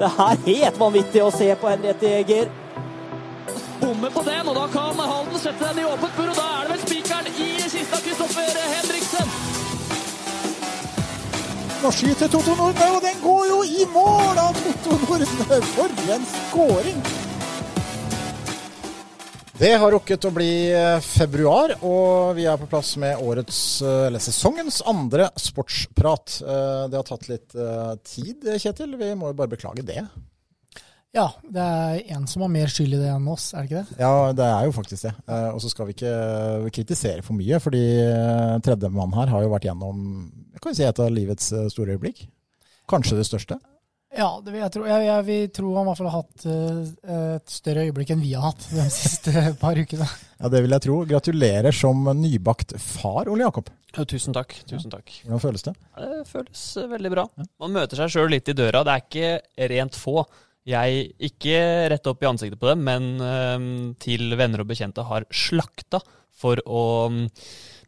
Det er helt vanvittig å se på Henriette Jæger. Bommer på den, og da kan Halden sette den i åpent bur, og da er det vel spikeren i kista, Kristoffer Henriksen. Nå skyter Totto Nordbø, og den går jo i mål av Totto Nordbø! For en skåring! Det har rukket å bli eh, februar, og vi er på plass med årets, eh, eller sesongens andre sportsprat. Eh, Det har tatt litt tid, Kjetil. Vi må jo bare beklage det. Ja, det er en som har mer skyld i det enn oss, er det ikke det? Ja, det er jo faktisk det. Og så skal vi ikke kritisere for mye, fordi tredjemann her har jo vært gjennom jeg kan si et av livets store øyeblikk. Kanskje det største. Ja, det vil jeg tro. Jeg, jeg vil tro han i hvert fall har hatt uh, et større øyeblikk enn vi har hatt de siste par ukene. Ja, Det vil jeg tro. Gratulerer som nybakt far, Ole Jakob. Ja, tusen takk. Tusen takk. Hvordan føles det? Det føles eh, veldig bra. Man møter seg sjøl litt i døra. Det er ikke rent få. Jeg, ikke rett opp i ansiktet på dem, men eh, til venner og bekjente har slakta for å um,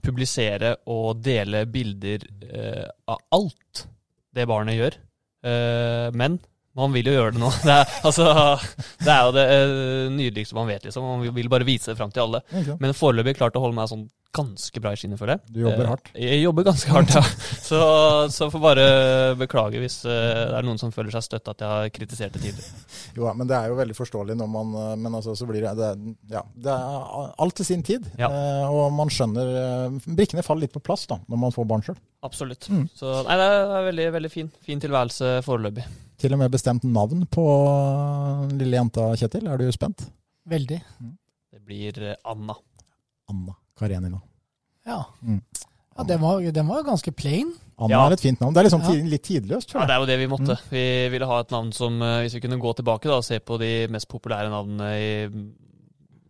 publisere og dele bilder uh, av alt det barnet gjør. Eh, men man vil jo gjøre det nå. Det er, altså, det er jo det eh, nydeligste man vet, liksom. Man vil bare vise det fram til alle. Men foreløpig klart å holde meg sånn ganske bra i skinnet, føler jeg. Du jobber hardt. Eh, Jeg jobber ganske hardt, ja. Så, så får bare beklage hvis eh, det er noen som føler seg støtt at jeg har kritisert det tidligere. Jo, men det er jo veldig forståelig når man eh, Men altså, så blir det, det Ja, det er alt til sin tid. Ja. Eh, og man skjønner Brikkene faller litt på plass da, når man får barn sjøl. Absolutt. Mm. Så nei, det er veldig, veldig fin, fin tilværelse foreløpig. Til og med bestemt navn på lille jenta Kjetil. Er du spent? Veldig. Det blir Anna. Anna Karenina. Ja. Mm. ja den, var, den var ganske plain. Anna Ja. er et fint navn. Det er liksom Ja. litt tidløst, Ja, det er jo det vi måtte. Mm. Vi ville ha et navn som, eh, hvis vi kunne gå tilbake da, og se på de mest populære navnene i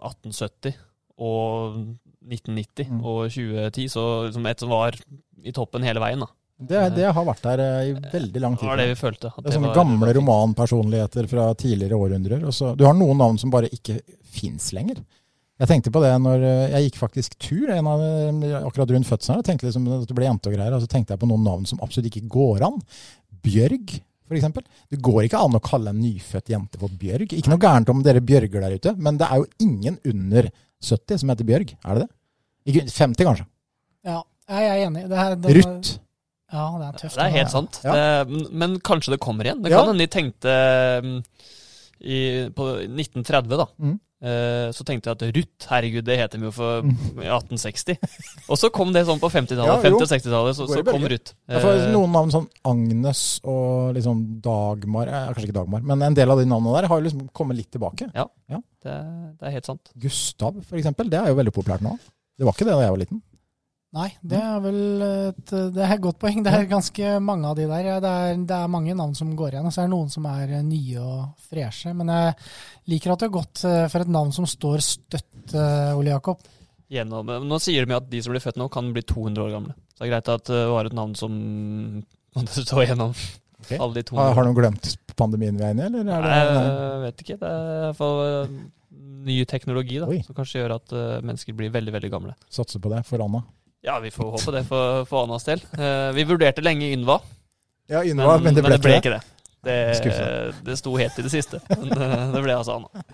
1870 og 1990 Mm. og 2010, så liksom et som var i toppen hele veien. da. Det, det har vært der eh, i veldig lang tid. Det var det vi følte. at Det er sånne gamle romanpersonligheter fra tidligere århundrer. Og så, du har noen navn som bare ikke fins lenger. Jeg tenkte på det når eh, jeg gikk faktisk tur en av, eh, akkurat rundt fødselen. Jeg tenkte liksom at det ble jente og greier, og så tenkte jeg på noen navn som absolutt ikke går an. Bjørg, for eksempel. Det går ikke an å kalle en nyfødt jente for Bjørg. Ikke noe gærent om dere Bjørger der ute, men det er jo ingen under 70 som heter Bjørg. Er det det? Ikke 50, kanskje. Ja, jeg er enig. Det her, den, Ruth. Ja, det er tøft. Det er helt Ja. sant. Ja. Det, men kanskje det kommer igjen. Det kan hende de tenkte mm, i, På 1930, da. Mm. Eh, Så tenkte jeg at Ruth, herregud, det heter vi jo for Mm. 1860. Og så kom det sånn på 50-tallet. 50- og 60-tallet, så, så kom Rutt Ruth. Ja, Eh, noen navn sånn Agnes og liksom Dagmar eh, Kanskje ikke Dagmar, men en del av de navnene der har jo liksom kommet litt tilbake. det, det er helt sant. Gustav, for eksempel. Det er jo veldig populært nå. Det var ikke det da jeg var liten. Nei, det er vel et, det er et godt poeng. Det er ganske mange av de der. Det er, det er mange navn som går igjen, og så er det noen som er eh, nye og freshe. Men jeg liker at det har gått eh, for et navn som står støtt, eh, Ole Jakob. Gjennom, nå sier de at de som blir født nå, kan bli 200 år gamle. Så det er greit at det var et navn som måtte stå igjennom. Okay. alle de 200 Har, har de glemt pandemien vi er inne i, eller er det Jeg vet ikke. Det er i hvert fall eh, ny teknologi da, Oi. som kanskje gjør at eh, mennesker blir veldig veldig gamle. Satser på det for Anna? Ja, vi får håpe det for, for Anas del. Uh, vi vurderte lenge Ynva, Ja, Ynva, men det ble, ikke det. ikke det. Det, det sto helt til det siste. Men eh, det ble altså Anna.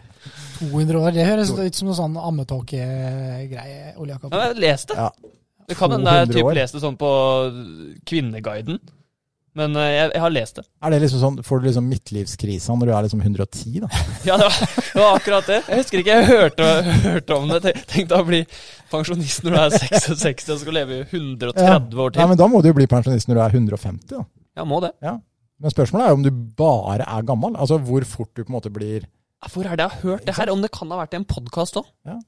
200 år, det høres ut som noe sånn ammetåkegreie. Men jeg leste. Ja. Det kan hende jeg 200 typ leste lest sånn på Kvinneguiden. Men eh, jeg, jeg har lest det. Er det liksom sånn, Får du liksom midtlivskrisa når du er liksom 110, da? Ja, det var, det var akkurat det. Jeg husker ikke jeg hørte, hørte om det. Tenk- deg å bli pensjonist når du er 66 og skal leve i 130 år Nei, til. men Da må du jo bli pensjonist når du er 150, da. Ja, må det. Men spørsmålet er jo om du bare er gammel. Altså hvor fort du på en måte blir Hvor er det jeg har hørt det her? Om det kan ha vært i en podkast òg? Ja.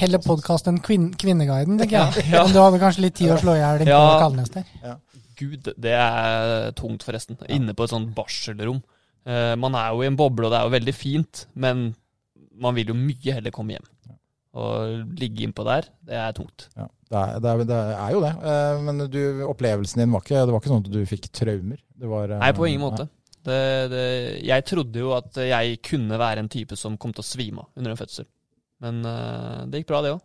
Heller podkast enn kvin Kvinneguiden, tenker jeg. Ja. Du hadde kanskje litt tid å slå i hjel Ja. på Kalnes der. Gud, det er tungt, forresten. Inne på et sånt barselrom. Uh, man er jo i en boble, og det er jo veldig fint, men man vil jo mye heller komme hjem. Å ligge innpå der, det er tungt. Ja, det er, det er, det er jo det. Uh, Men du, opplevelsen din var ikke, det var ikke sånn at du fikk traumer? Det var, uh, Nei, på ingen måte. Jeg trodde jo at jeg kunne være en type som kom til å svime av under en fødsel. Men eh, det gikk bra, det òg.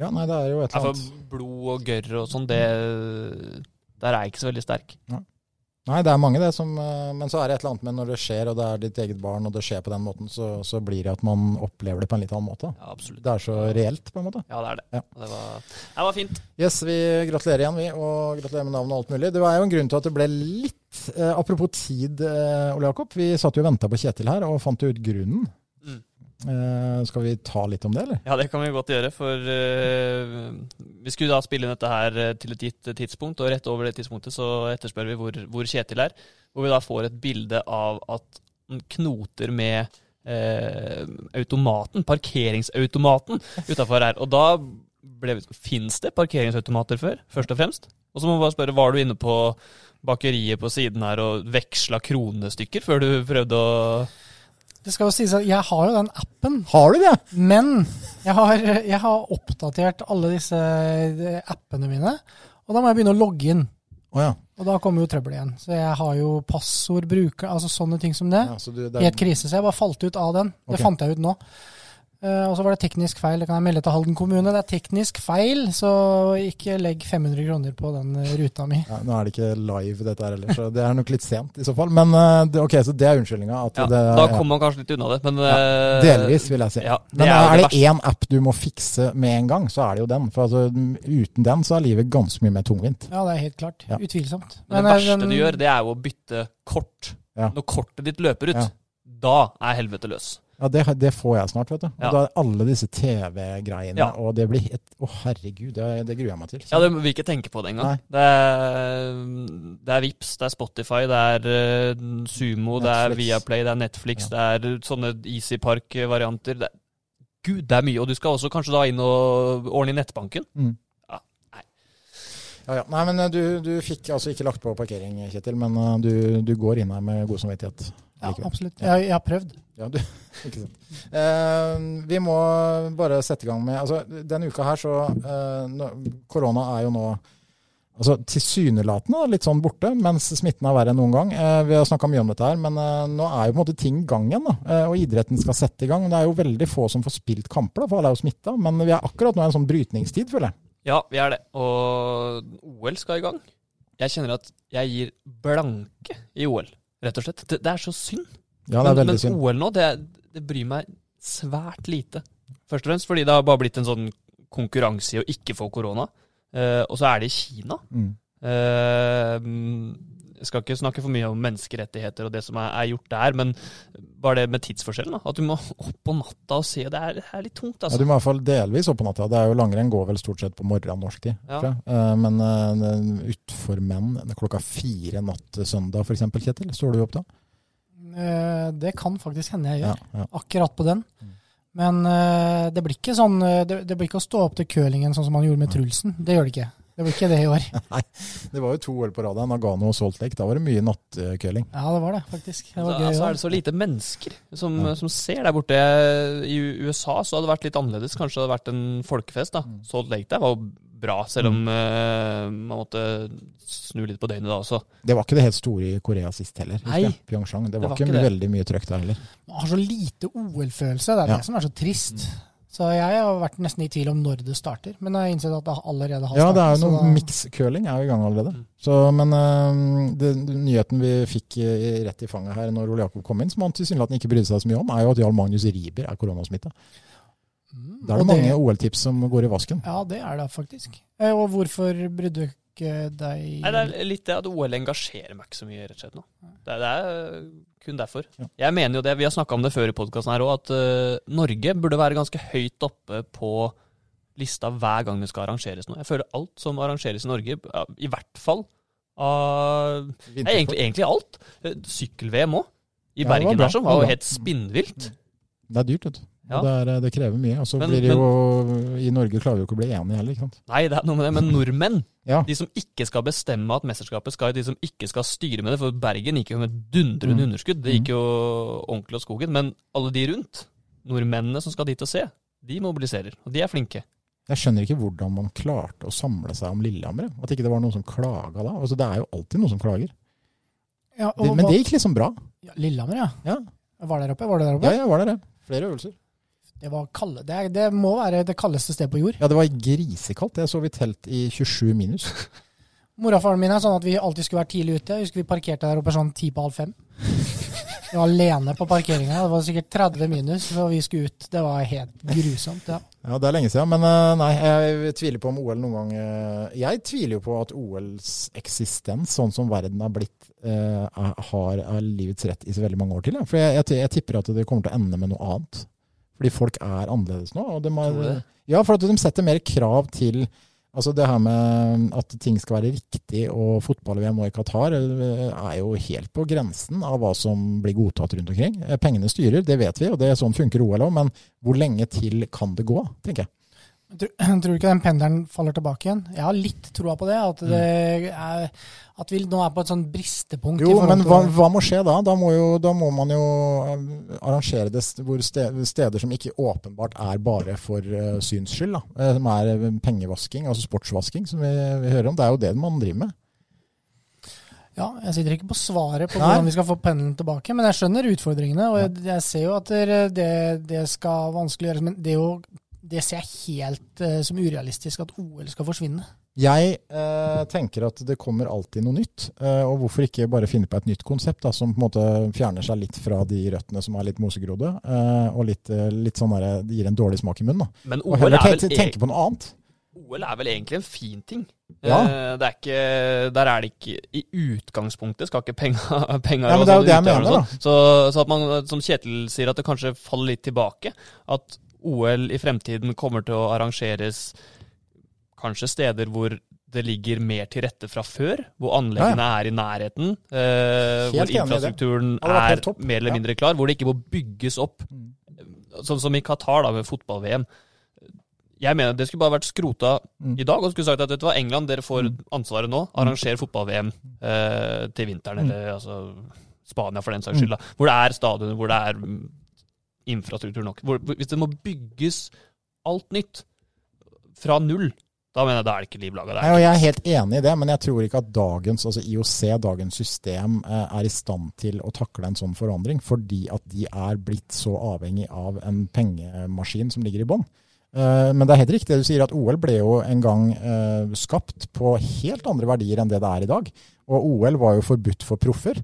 Ja, nei, det er jo et eller For annet blod og gørr og sånn, det Der er jeg ikke så veldig sterk. Nei, Nei, det er mange det som eh, Men så er det et eller annet med når det skjer, og det er ditt eget barn, og det skjer på den måten, så, så blir det at man opplever det på en litt annen måte. Ja, absolutt. Det er så reelt, på en måte. Ja, det er det. Ja. Det, var, det var fint. Yes, vi gratulerer igjen, vi. Og gratulerer med navnet og alt mulig. Det var jo en grunn til at det ble litt eh, Apropos tid, eh, Ole Jakob. Vi satt jo og venta på Kjetil her, og fant ut grunnen. Eh, skal vi ta litt om det, eller? Ja, det kan vi godt gjøre, for uh, vi skulle da spille inn dette her eh, til et gitt tidspunkt, og rett over det tidspunktet så etterspør vi hvor, hvor Kjetil er. Hvor vi da får et bilde av at han knoter med uh, automaten, parkeringsautomaten, utafor her. Og da ble Fins det parkeringsautomater før, først og fremst? Og så må vi bare spørre, var du inne på bakeriet på siden her og veksla kronestykker før du prøvde å Det skal jo sies at jeg har jo den appen, Har du det? men jeg har, jeg har oppdatert alle disse eh, appene mine. Og da må jeg begynne å logge inn. Oh, ja. Og da kommer jo trøbbel igjen. Så jeg har jo passord, bruker, altså sånne ting som det. ja du, det Helt krise, så jeg bare falt ut av den. Det fant jeg ut nå. Eh, og så var det teknisk feil. Det kan jeg melde til Halden kommune. Det er teknisk feil, så ikke legg 500 kroner på den eh, ruta mi. ja, Nå er det ikke live, dette her heller, så det er nok litt sent i så fall. Men eh, ok, så det er unnskyldninga? Ja, det, da kommer man kanskje litt unna det, men Ja, Delvis, vil jeg si. Ja, det Men er, er, det det én app du må fikse med en gang, så er det jo den. For altså, uten den så er livet ganske mye mer tungvint. Ja, det er helt klart. Ja. Utvilsomt. Men det eh, verste den- du gjør, det er jo å bytte kort. Ja. Når kortet ditt løper ut, Ja. da er helvete løs. Ja, det, det får jeg snart, vet du. Og Ja. da er alle disse TV-greiene, Ja. og det blir et Å, herregud, det, det gruer jeg meg til. Ja, det må vi ikke tenke på det engang. Det er, det er Vips, det er Spotify, det er uh, Sumo, det er Viaplay, det er Netflix, det er sånne EasyPark-varianter. Gud, det er mye. Og du skal også kanskje da inn og ordne i nettbanken. Mm. Ja. Ja, ja. Nei, men eh, du, du fikk altså ikke lagt på parkering, Kjetil, men eh, du, du går inn her med god samvittighet. Ja, likevel. absolutt. Jeg, jeg har prøvd. Ja, du, ikke sant. Eh, vi må bare sette i gang med altså, Denne uka her så eh, Korona er jo nå altså, tilsynelatende litt sånn borte, mens smitten er verre enn noen gang. Eh, vi har snakka mye om dette her, men eh, nå er jo på en måte ting i gang igjen. Da, eh, og idretten skal sette i gang. Det er jo veldig få som får spilt kamper, da, for alle er jo smitta. Men vi er akkurat nå i en sånn brytningstid, føler jeg. Ja, vi er det. Og OL skal i gang. Jeg kjenner at jeg gir blanke i OL, rett og slett. Det, det er så synd. Ja, det er men, men synd. OL nå, det, det bryr meg svært lite. Først og fremst fordi det har bare blitt en sånn konkurranse i å ikke få korona. Uh, og så er det i Kina. Mm. Eh, jeg skal ikke snakke for mye om menneskerettigheter og det som er, er gjort der, men bare det med tidsforskjellen. da, At du må opp på natta og se. Det er, det er litt tungt, Ja, altså. du må i hvert fall delvis opp på natta. Det er jo Langrenn går vel stort sett på morgenen norsk tid. Ja. Eh, Men uh, utfor menn klokka fire natt søndag f.eks., Kjetil, står du opp da? Eh, Det kan faktisk hende jeg gjør. Ja, ja. Akkurat på den. Mm. Men det blir ikke sånn det, det blir ikke å stå opp til curlingen sånn som man gjorde med Trulsen. Det gjør det ikke. Det blir ikke det i år. Nei, Det var jo to år på rad, Nagano og Salt Lake. Da var det mye nattkøling. Ja, det var det, faktisk. Det Så, var gøy. altså er det så lite mennesker som, Ja. som ser der borte. I USA så hadde det vært litt annerledes. Kanskje det hadde vært en folkefest. da. Mm. Salt Lake der var jo bra, selv om eh, man måtte snu litt på døgnet da også. Det var ikke det helt store i Korea sist heller. Nei. Pyeongchang. Det var, var ikke, ikke det. veldig mye trøkk der heller. Man har så lite OL-følelse. Det er Ja. det som er så trist. Så jeg har vært nesten i tvil om når det starter, men jeg har innsett at det allerede har startet. Ja, det er jo noe da- mix-curling er jo i gang allerede. Så, men øh, det, nyheten vi fikk i, rett i fanget her når Ole Jakob kom inn, som han tilsynelatende ikke brydde seg så mye om, er jo at Jarl Magnus Riiber er koronasmitta. Mm, Da er det mange OL-tips som går i vasken. Ja, det er det faktisk. Eh, Og hvorfor brydde du ikke deg Nei, Det er litt det at OL engasjerer meg ikke så mye, rett og slett nå. Det det er kun derfor. Ja. Jeg mener jo det, vi har snakka om det før i podkasten her òg, at uh, Norge burde være ganske høyt oppe på lista hver gang det skal arrangeres noe. Jeg føler alt som arrangeres i Norge, i hvert fall av uh, egentlig, egentlig alt. Eh, Sykkel-VM òg. I Ja, Bergen der som var var jo helt spinnvilt. Det er dyrt, vet du. Ja. Og Det, er, det krever mye. Og så blir det jo I Norge klarer vi jo ikke å bli enige heller, ikke sant. Nei, det er noe med det, men nordmenn, Ja. de som ikke skal bestemme at mesterskapet skal, de som ikke skal styre med det, for Bergen gikk jo med dundrende Mm. underskudd, det gikk jo ordentlig av skogen, men alle de rundt, nordmennene som skal dit og se, de mobiliserer, og de er flinke. Jeg skjønner ikke hvordan man klarte å samle seg om Lillehammer. At ikke det var noen som klaga da. Altså, det er jo alltid noen som klager. Ja, og Det, men det gikk liksom bra. ja, Lillehammer, ja. Ja, Var der oppe? Var det der oppe? ja jeg var der, jeg. Flere øvelser. Det, var kalde, det, er, det må være det kaldeste stedet på jord. Ja, det var grisekaldt. Jeg sov i telt i 27 minus. Mora og faren min er sånn at vi alltid skulle være tidlig ute. Jeg husker vi parkerte der oppe sånn ti på halv fem. Vi var alene på parkeringa. Det var sikkert 30 minus før vi skulle ut. Det var helt grusomt. ja. Ja, det er lenge siden. Men eh, nei, jeg tviler på om OL noen gang eh, Jeg tviler jo på at OLs eksistens, sånn som verden har blitt, eh, er- har er livets rett i så veldig mange år til. For jeg, jeg, jeg tipper at det kommer til å ende med noe annet. Fordi folk er annerledes nå. Og de har, ja, for at de setter mer krav til Altså det her med at ting skal være riktig, og fotball-VM nå i Qatar eh, er jo helt på grensen av hva som blir godtatt rundt omkring. Eh, Pengene styrer, det vet vi, og det er sånn funker OL òg, men hvor lenge til kan det gå, tenker jeg. Tror, du ikke den pendelen faller tilbake igjen? Jeg har litt troa på det. At, det er, at vi nå er på et sånn bristepunkt. Jo, men hva, hva må skje da? Da må, jo, da må man jo eh, arrangere det hvor ste- steder som ikke åpenbart er bare for uh, syns skyld. Da. Eh, Som er eh, pengevasking, altså sportsvasking, som vi, vi hører om. Det er jo det man driver med. Ja, jeg sitter ikke på svaret på Nei. hvordan vi skal få pendelen tilbake, men jeg skjønner utfordringene. Og jeg, jeg ser jo at det, det, skal vanskelig gjøres, men det, er jo, det ser jeg helt uh, som urealistisk at OL skal forsvinne. Jeg uh, tenker at det kommer alltid noe nytt. Uh, og hvorfor ikke bare finne på et nytt konsept da, som på en måte fjerner seg litt fra de røttene som er litt mosegrodde, eh, og litt, litt sånn der, det gir en dårlig smak i munnen. Da. Men Og OL heller er, vel, tenke, tenke på noe annet. OL er vel egentlig en fin ting. Ja. Eh, Det er ikke, der er det ikke I utgangspunktet skal ikke penga, penga Ja, og det er jo sånn det jeg utøvere mener, og sånn. Så, så at man, som Kjetil sier, at det kanskje faller litt tilbake. At OL i fremtiden kommer til å arrangeres kanskje steder hvor det ligger mer til rette fra før, hvor anleggene er i nærheten, eh, hvor infrastrukturen er mer eller Ja. mindre klar, hvor det ikke må bygges opp. Mm. Sånn som i Qatar, da, med fotball-VM. Jeg mener det skulle bare vært skrota Mm. i dag og skulle sagt at vet du hva, England, dere får Mm. ansvaret nå. Arranger fotball-VM eh, til vinteren, Mm. eller altså Spania for den saks skyld. da. Hvor det er stadioner, hvor det er mm, infrastruktur nok. Hvis det må bygges alt nytt fra null, da mener jeg da er det ikke liv laga. Jeg er helt enig i det, men jeg tror ikke at dagens altså IOC, dagens system, eh, er i stand til å takle en sånn forandring, fordi at de er blitt så avhengig av en pengemaskin som ligger i bånn. Eh, Men det er helt riktig det du sier, at OL ble jo en gang eh, skapt på helt andre verdier enn det det er i dag. Og OL var jo forbudt for proffer.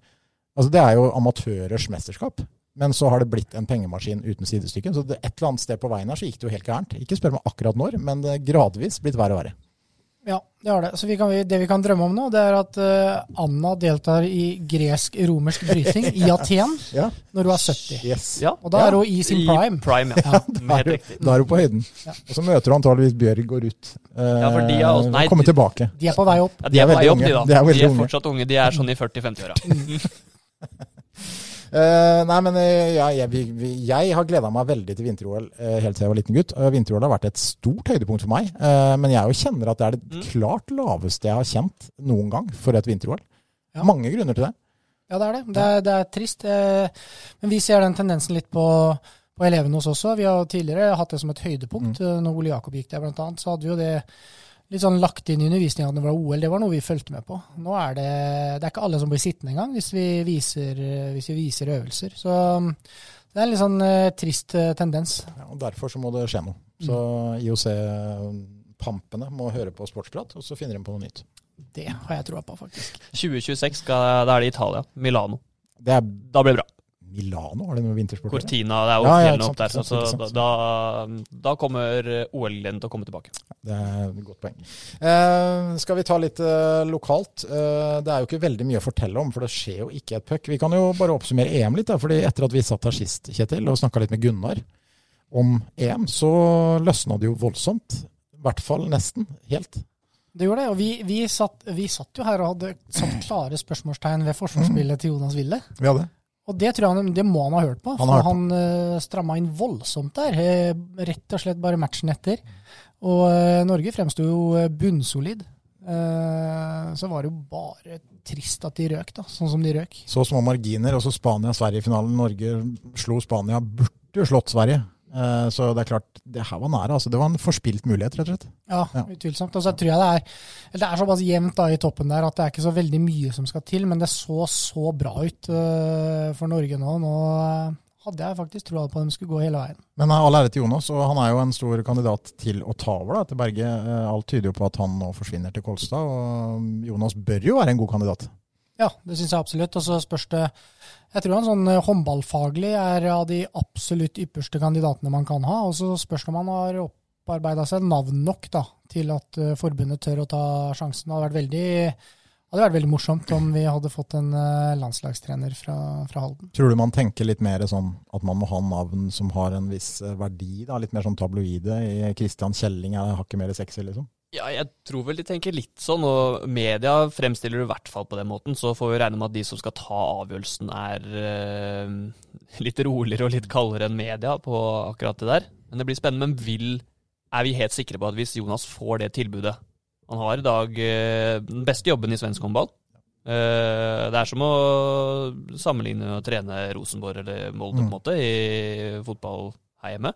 Altså Det er jo amatørers mesterskap. Men så har det blitt en pengemaskin uten sidestykke. Så det, et eller annet sted på veien her så gikk det jo helt gærent. Ikke spør meg akkurat når, men det er gradvis blitt verre og verre. Ja, det har det. Så vi kan, det vi kan drømme om nå, det er at uh, Anna deltar i gresk-romersk bryting i Aten Ja. når hun er 70. Yes. Ja, Og da er hun i sin prime. prime ja. Da er, hun, da er hun på høyden. Ja. Og så møter hun antageligvis Bjørg og Ruth. Uh, Ja, for de er også- nei, de- tilbake. De er på vei opp. Ja, De de er er på veldig vei opp, unge. de da. De er de er unge. fortsatt unge. De er sånn i 40-50-åra. Eh, nei, men eh, ja, jeg, vi, jeg har gleda meg veldig til vinter-OL eh, helt til jeg var liten gutt. Uh, vinter-OL har vært et stort høydepunkt for meg. men jeg kjenner at det er det Mm. klart laveste jeg har kjent noen gang for et vinter-OL. Ja. Mange grunner til det. Ja, det er det. Det er, det er trist. Men vi ser den tendensen litt på, på elevene hos oss også. Vi har tidligere hatt det som et høydepunkt. Mm. Når Ole Jakob gikk der, blant annet, så hadde vi jo det litt sånn lagt inn i undervisninga at det var OL. Det var noe vi fulgte med på. Nå er det, det er ikke alle som blir sittende engang hvis vi viser, hvis vi viser øvelser. Så um, det er en litt sånn uh, trist eh, tendens. Ja, og Derfor så må det skje noe. Så IOC-pampene må høre på sportsprat, og så finner de på noe nytt. Det har jeg troa på, faktisk. 2026, skal, da er det Italia. Milano. Det er Da blir det bra. Milano, har det noe vintersport? Cortina, det er jo Ja, ja, fjellene opp der. sant, Så, sant, da, da kommer OL-gleden til å komme tilbake. Det er et godt poeng. Eh, skal vi ta litt eh, lokalt? Eh, det er jo ikke veldig mye å fortelle om, for det skjer jo ikke et puck. Vi kan jo bare oppsummere EM litt. Da, fordi etter at vi satt her sist Kjetil, og snakka litt med Gunnar om EM, så løsna det jo voldsomt. I hvert fall nesten helt. Det gjorde det. Og vi, vi, satt, vi satt jo her og hadde satt klare spørsmålstegn ved forsvarsspillet til Jonas Wille. Vi hadde. Og det tror jeg han, det må han ha hørt på. Han for han uh, stramma inn voldsomt der. eh, rett og slett bare matchen etter. Og uh, Norge fremsto jo eh, bunnsolid. Eh, så var det jo bare trist at de røk, da. Sånn som de røk. Så små marginer, og så Spania-Sverige i finalen. Norge slo Spania, burde jo slått Sverige. Eh, så det er klart, det her var nære. Altså. Det var en forspilt mulighet, rett og slett. Ja, Ja. utvilsomt. Og så tror jeg det er det er såpass jevnt da i toppen der at det er ikke så veldig mye som skal til, men det så så bra ut uh, for Norge nå. Nå eh, hadde jeg faktisk troa på at de skulle gå hele veien. Men all ære til Jonas, og han er jo en stor kandidat til å ta over da, til Berge. Alt tyder jo på at han nå forsvinner til Kolstad, og Jonas bør jo være en god kandidat. Ja, det syns jeg absolutt. Og så spørs det Jeg tror han sånn eh, håndballfaglig er av de absolutt ypperste kandidatene man kan ha. Og så spørs det om han har opparbeida seg navn nok da, til at eh, forbundet tør å ta sjansen. Det hadde vært veldig hadde vært veldig morsomt om vi hadde fått en uh, landslagstrener fra, fra, Halden. Tror du man tenker litt mer sånn at man må ha navn som har en viss verdi? da, Litt mer sånn tabloide? I Christian Kjelling er hakket mer sexy, liksom? Ja, jeg tror vel de tenker litt sånn, og media fremstiller det i hvert fall på den måten. Så får vi regne med at de som skal ta avgjørelsen er uh, litt roligere og litt kaldere enn media på akkurat det der. Men det blir spennende. Men vil, er vi helt sikre på at hvis Jonas får det tilbudet Han har i dag uh, den beste jobben i svensk håndball. Uh, det er som å sammenligne og trene Rosenborg eller Molde på en mm. måte i fotball her hjemme.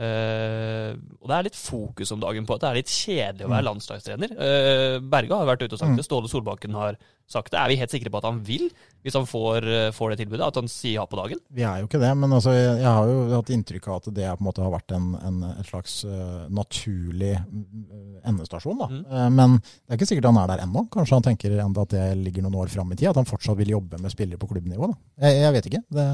Uh, og det er litt fokus om dagen på at det er litt kjedelig å være mm. landslagstrener. Uh, Berge har vært ute og sagt mm. det, Ståle Solbakken har sagt det. Er vi helt sikre på at han vil, hvis han får, uh, får det tilbudet? At han sier ja på dagen? Vi er jo ikke det, men altså, jeg, jeg, har jo hatt inntrykk av at det på en måte har vært en, en et slags naturlig endestasjon. Da. Mm. men det er ikke sikkert han er der ennå. Kanskje han tenker enda at det ligger noen år fram i tid. At han fortsatt vil jobbe med spillere på klubbnivå. Jeg, jeg, vet ikke. Det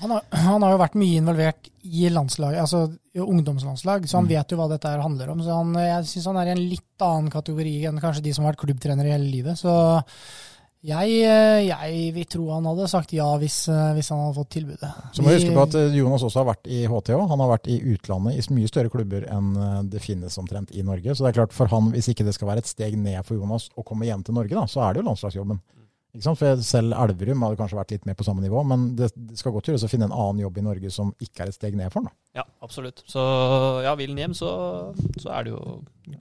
han har, han har, jo vært mye involvert i landslaget. altså ungdomslandslag, så han mm. vet jo hva dette handler om. Så han, jeg syns han er i en litt annen kategori enn kanskje de som har vært klubbtrenere i hele livet. Så jeg, jeg, vil tro han hadde sagt ja hvis, hvis han hadde fått tilbudet. Så må vi huske på at eh, Jonas også har vært i HTH. Han har vært i utlandet i mye større klubber enn eh, det finnes omtrent i Norge. Så det er klart for han, hvis ikke det skal være et steg ned for Jonas å komme hjem til Norge, da, så er det jo landslagsjobben. For selv Elverum hadde kanskje vært litt mer på samme nivå, men det, skal godt gjøres å finne en annen jobb i Norge som ikke er et steg ned for ham. Ja, absolutt. Så ja, vil han hjem, så, så, er det jo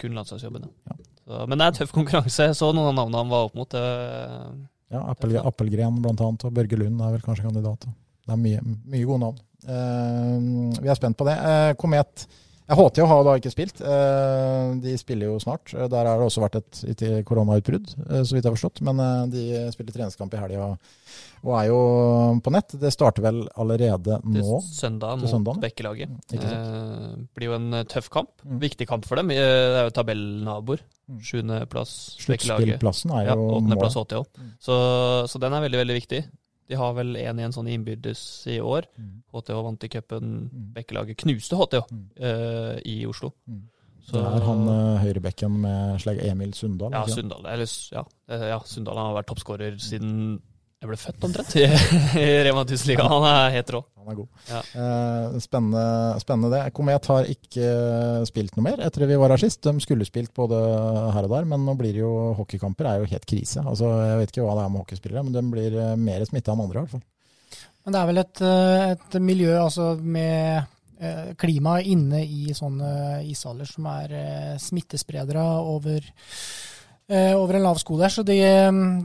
kun landslagsjobben. Ja. Så, men det er en tøff konkurranse. Jeg Så noen av navnene han var opp mot. Uh, ja, Appel, Appelgren annet, og Børge Lund er vel kanskje kandidat. Det er mye, mye gode navn. Uh, vi er spent på det. Uh, Komet HTH har da ikke spilt. Eh, de spiller jo snart. Eh, der har det også vært et koronautbrudd, eh, så vidt jeg har forstått. Men de spiller treningskamp i helga og er jo på nett. Det starter vel allerede nå? Til søndag mot. Bekkelaget. Det blir jo en tøff kamp. Mm. Viktig kamp for dem. Det er jo tabellnaboer. Mm. Sjuendeplass Bekkelaget. Sluttspillplassen er jo ja, Åttendeplass HTH. Mm. Så, så den er veldig, veldig viktig. De har vel 1-1 sånn innbyrdes i år. Mm. HTH vant i cupen. Mm. Bekkelaget knuste HTH mm. uh, i Oslo. Mm. Så, det er han uh, høyrebekken med slag Emil Sundal? Ja, Sundal, eller, ja, ja, Sundal har vært toppskårer siden jeg ble født omtrent i, Rema 1000-ligaen. Han er helt rå. Han er god. Ja. Eh, spennende, spennende, det. Komet har ikke spilt noe mer etter vi var her sist. De skulle spilt både her og der, men nå blir det jo hockeykamper er jo helt krise. Altså, jeg vet ikke hva det er med hockeyspillere, men de blir eh, mer smitta enn andre i hvert fall. Men det er vel et, eh, et miljø altså med eh, klima inne i sånne ishaller som er smittespredere over Eh, over en lav sko der, så de,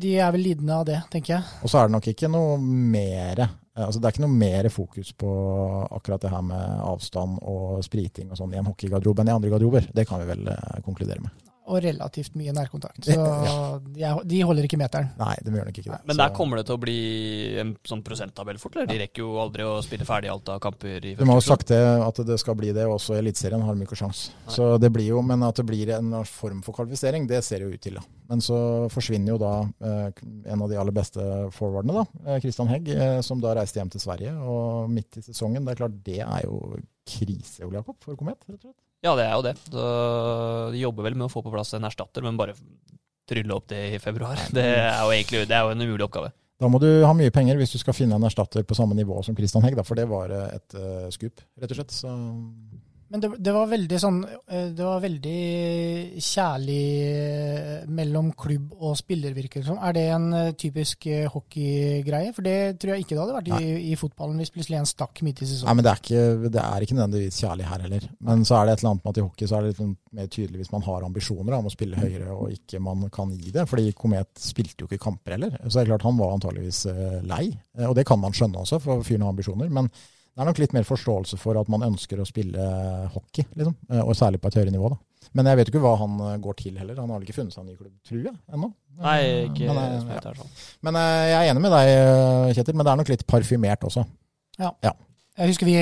de, er vel lidende av det, tenker jeg. Og så er det nok ikke noe mer eh, altså Det er ikke noe mer fokus på akkurat det her med avstand og spriting og sånn i en hockeygarderobe enn i andre garderober. Det kan vi vel eh, konkludere med og relativt mye nærkontakt. Så ja. de holder ikke meteren. Nei, de gjør nok ikke det. Men der kommer det til å bli en sånn prosenttabell fort, eller? De rekker jo aldri å spille ferdig alt av kamper i første Du må ha sagt det, at det skal bli det, også i Eliteserien har de ikke sjans. Så det blir jo, Men at det blir en form for kvalifisering, det ser jo ut til. da. Men så forsvinner jo da eh, en av de aller beste forwardene, da, Christian Hegg, eh, som da reiste hjem til Sverige. Og midt i sesongen, det er klart det er jo krise, Ole Jakob, for Komet, rett og slett. Ja, det er jo det. Så de jobber vel med å få på plass en erstatter, men bare trylle opp det i februar. Det er jo egentlig det er jo en umulig oppgave. Da må du ha mye penger hvis du skal finne en erstatter på samme nivå som Christian Hegg, da, for det var et uh, skup, rett og slett. Så men det, det, var veldig sånn eh, Det var veldig kjærlig eh, mellom klubb og spiller, virker det som. Er det en eh, typisk hockeygreie? For det tror jeg ikke det hadde vært i, i, fotballen hvis plutselig en stakk midt i sesongen. Nei, men det er ikke, det er ikke nødvendigvis kjærlig her heller. Men så er det et eller annet med at i hockey så er det litt sånn mer tydelig hvis man har ambisjoner om å spille høyere og ikke man kan gi det. Fordi Komet spilte jo ikke kamper heller. Så det er klart han var antageligvis lei. Og det kan man skjønne også, for fyren har ambisjoner. men det er nok litt mer forståelse for at man ønsker å spille hockey, liksom. Eh, og særlig på et høyere nivå. da. Men jeg vet jo ikke hva han eh, går til heller. Han har vel ikke funnet seg en ny klubb, tror jeg, ennå. Nei, ikke men, jeg, ja. men jeg er enig med deg, Kjetil, men det er nok litt parfymert også. Ja. Ja. Jeg husker vi,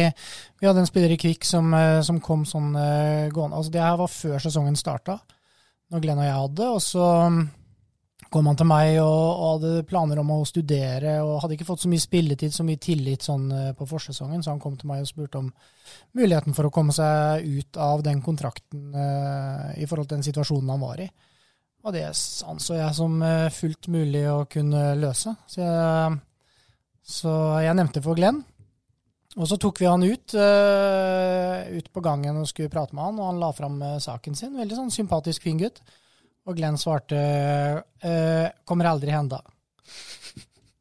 vi hadde en spiller i Kvikk som, eh, som kom sånn eh, gående. Altså det her var før sesongen starta, når Glenn og jeg hadde. Og så kom han til meg og, og hadde planer om å studere, og hadde ikke fått så mye spilletid, så mye tillit sånn eh, på forsesongen, så han kom til meg og spurte om muligheten for å komme seg ut av den kontrakten uh, i forhold til den situasjonen han var i. Og det anså jeg som eh, fullt mulig å kunne løse. Så jeg, så jeg nevnte for Glenn. Og så tok vi han ut, uh, ut på gangen og skulle prate med han, og han la fram saken sin. Veldig sånn sympatisk, fin gutt. Og Glenn svarte eh, 'kommer aldri henda'.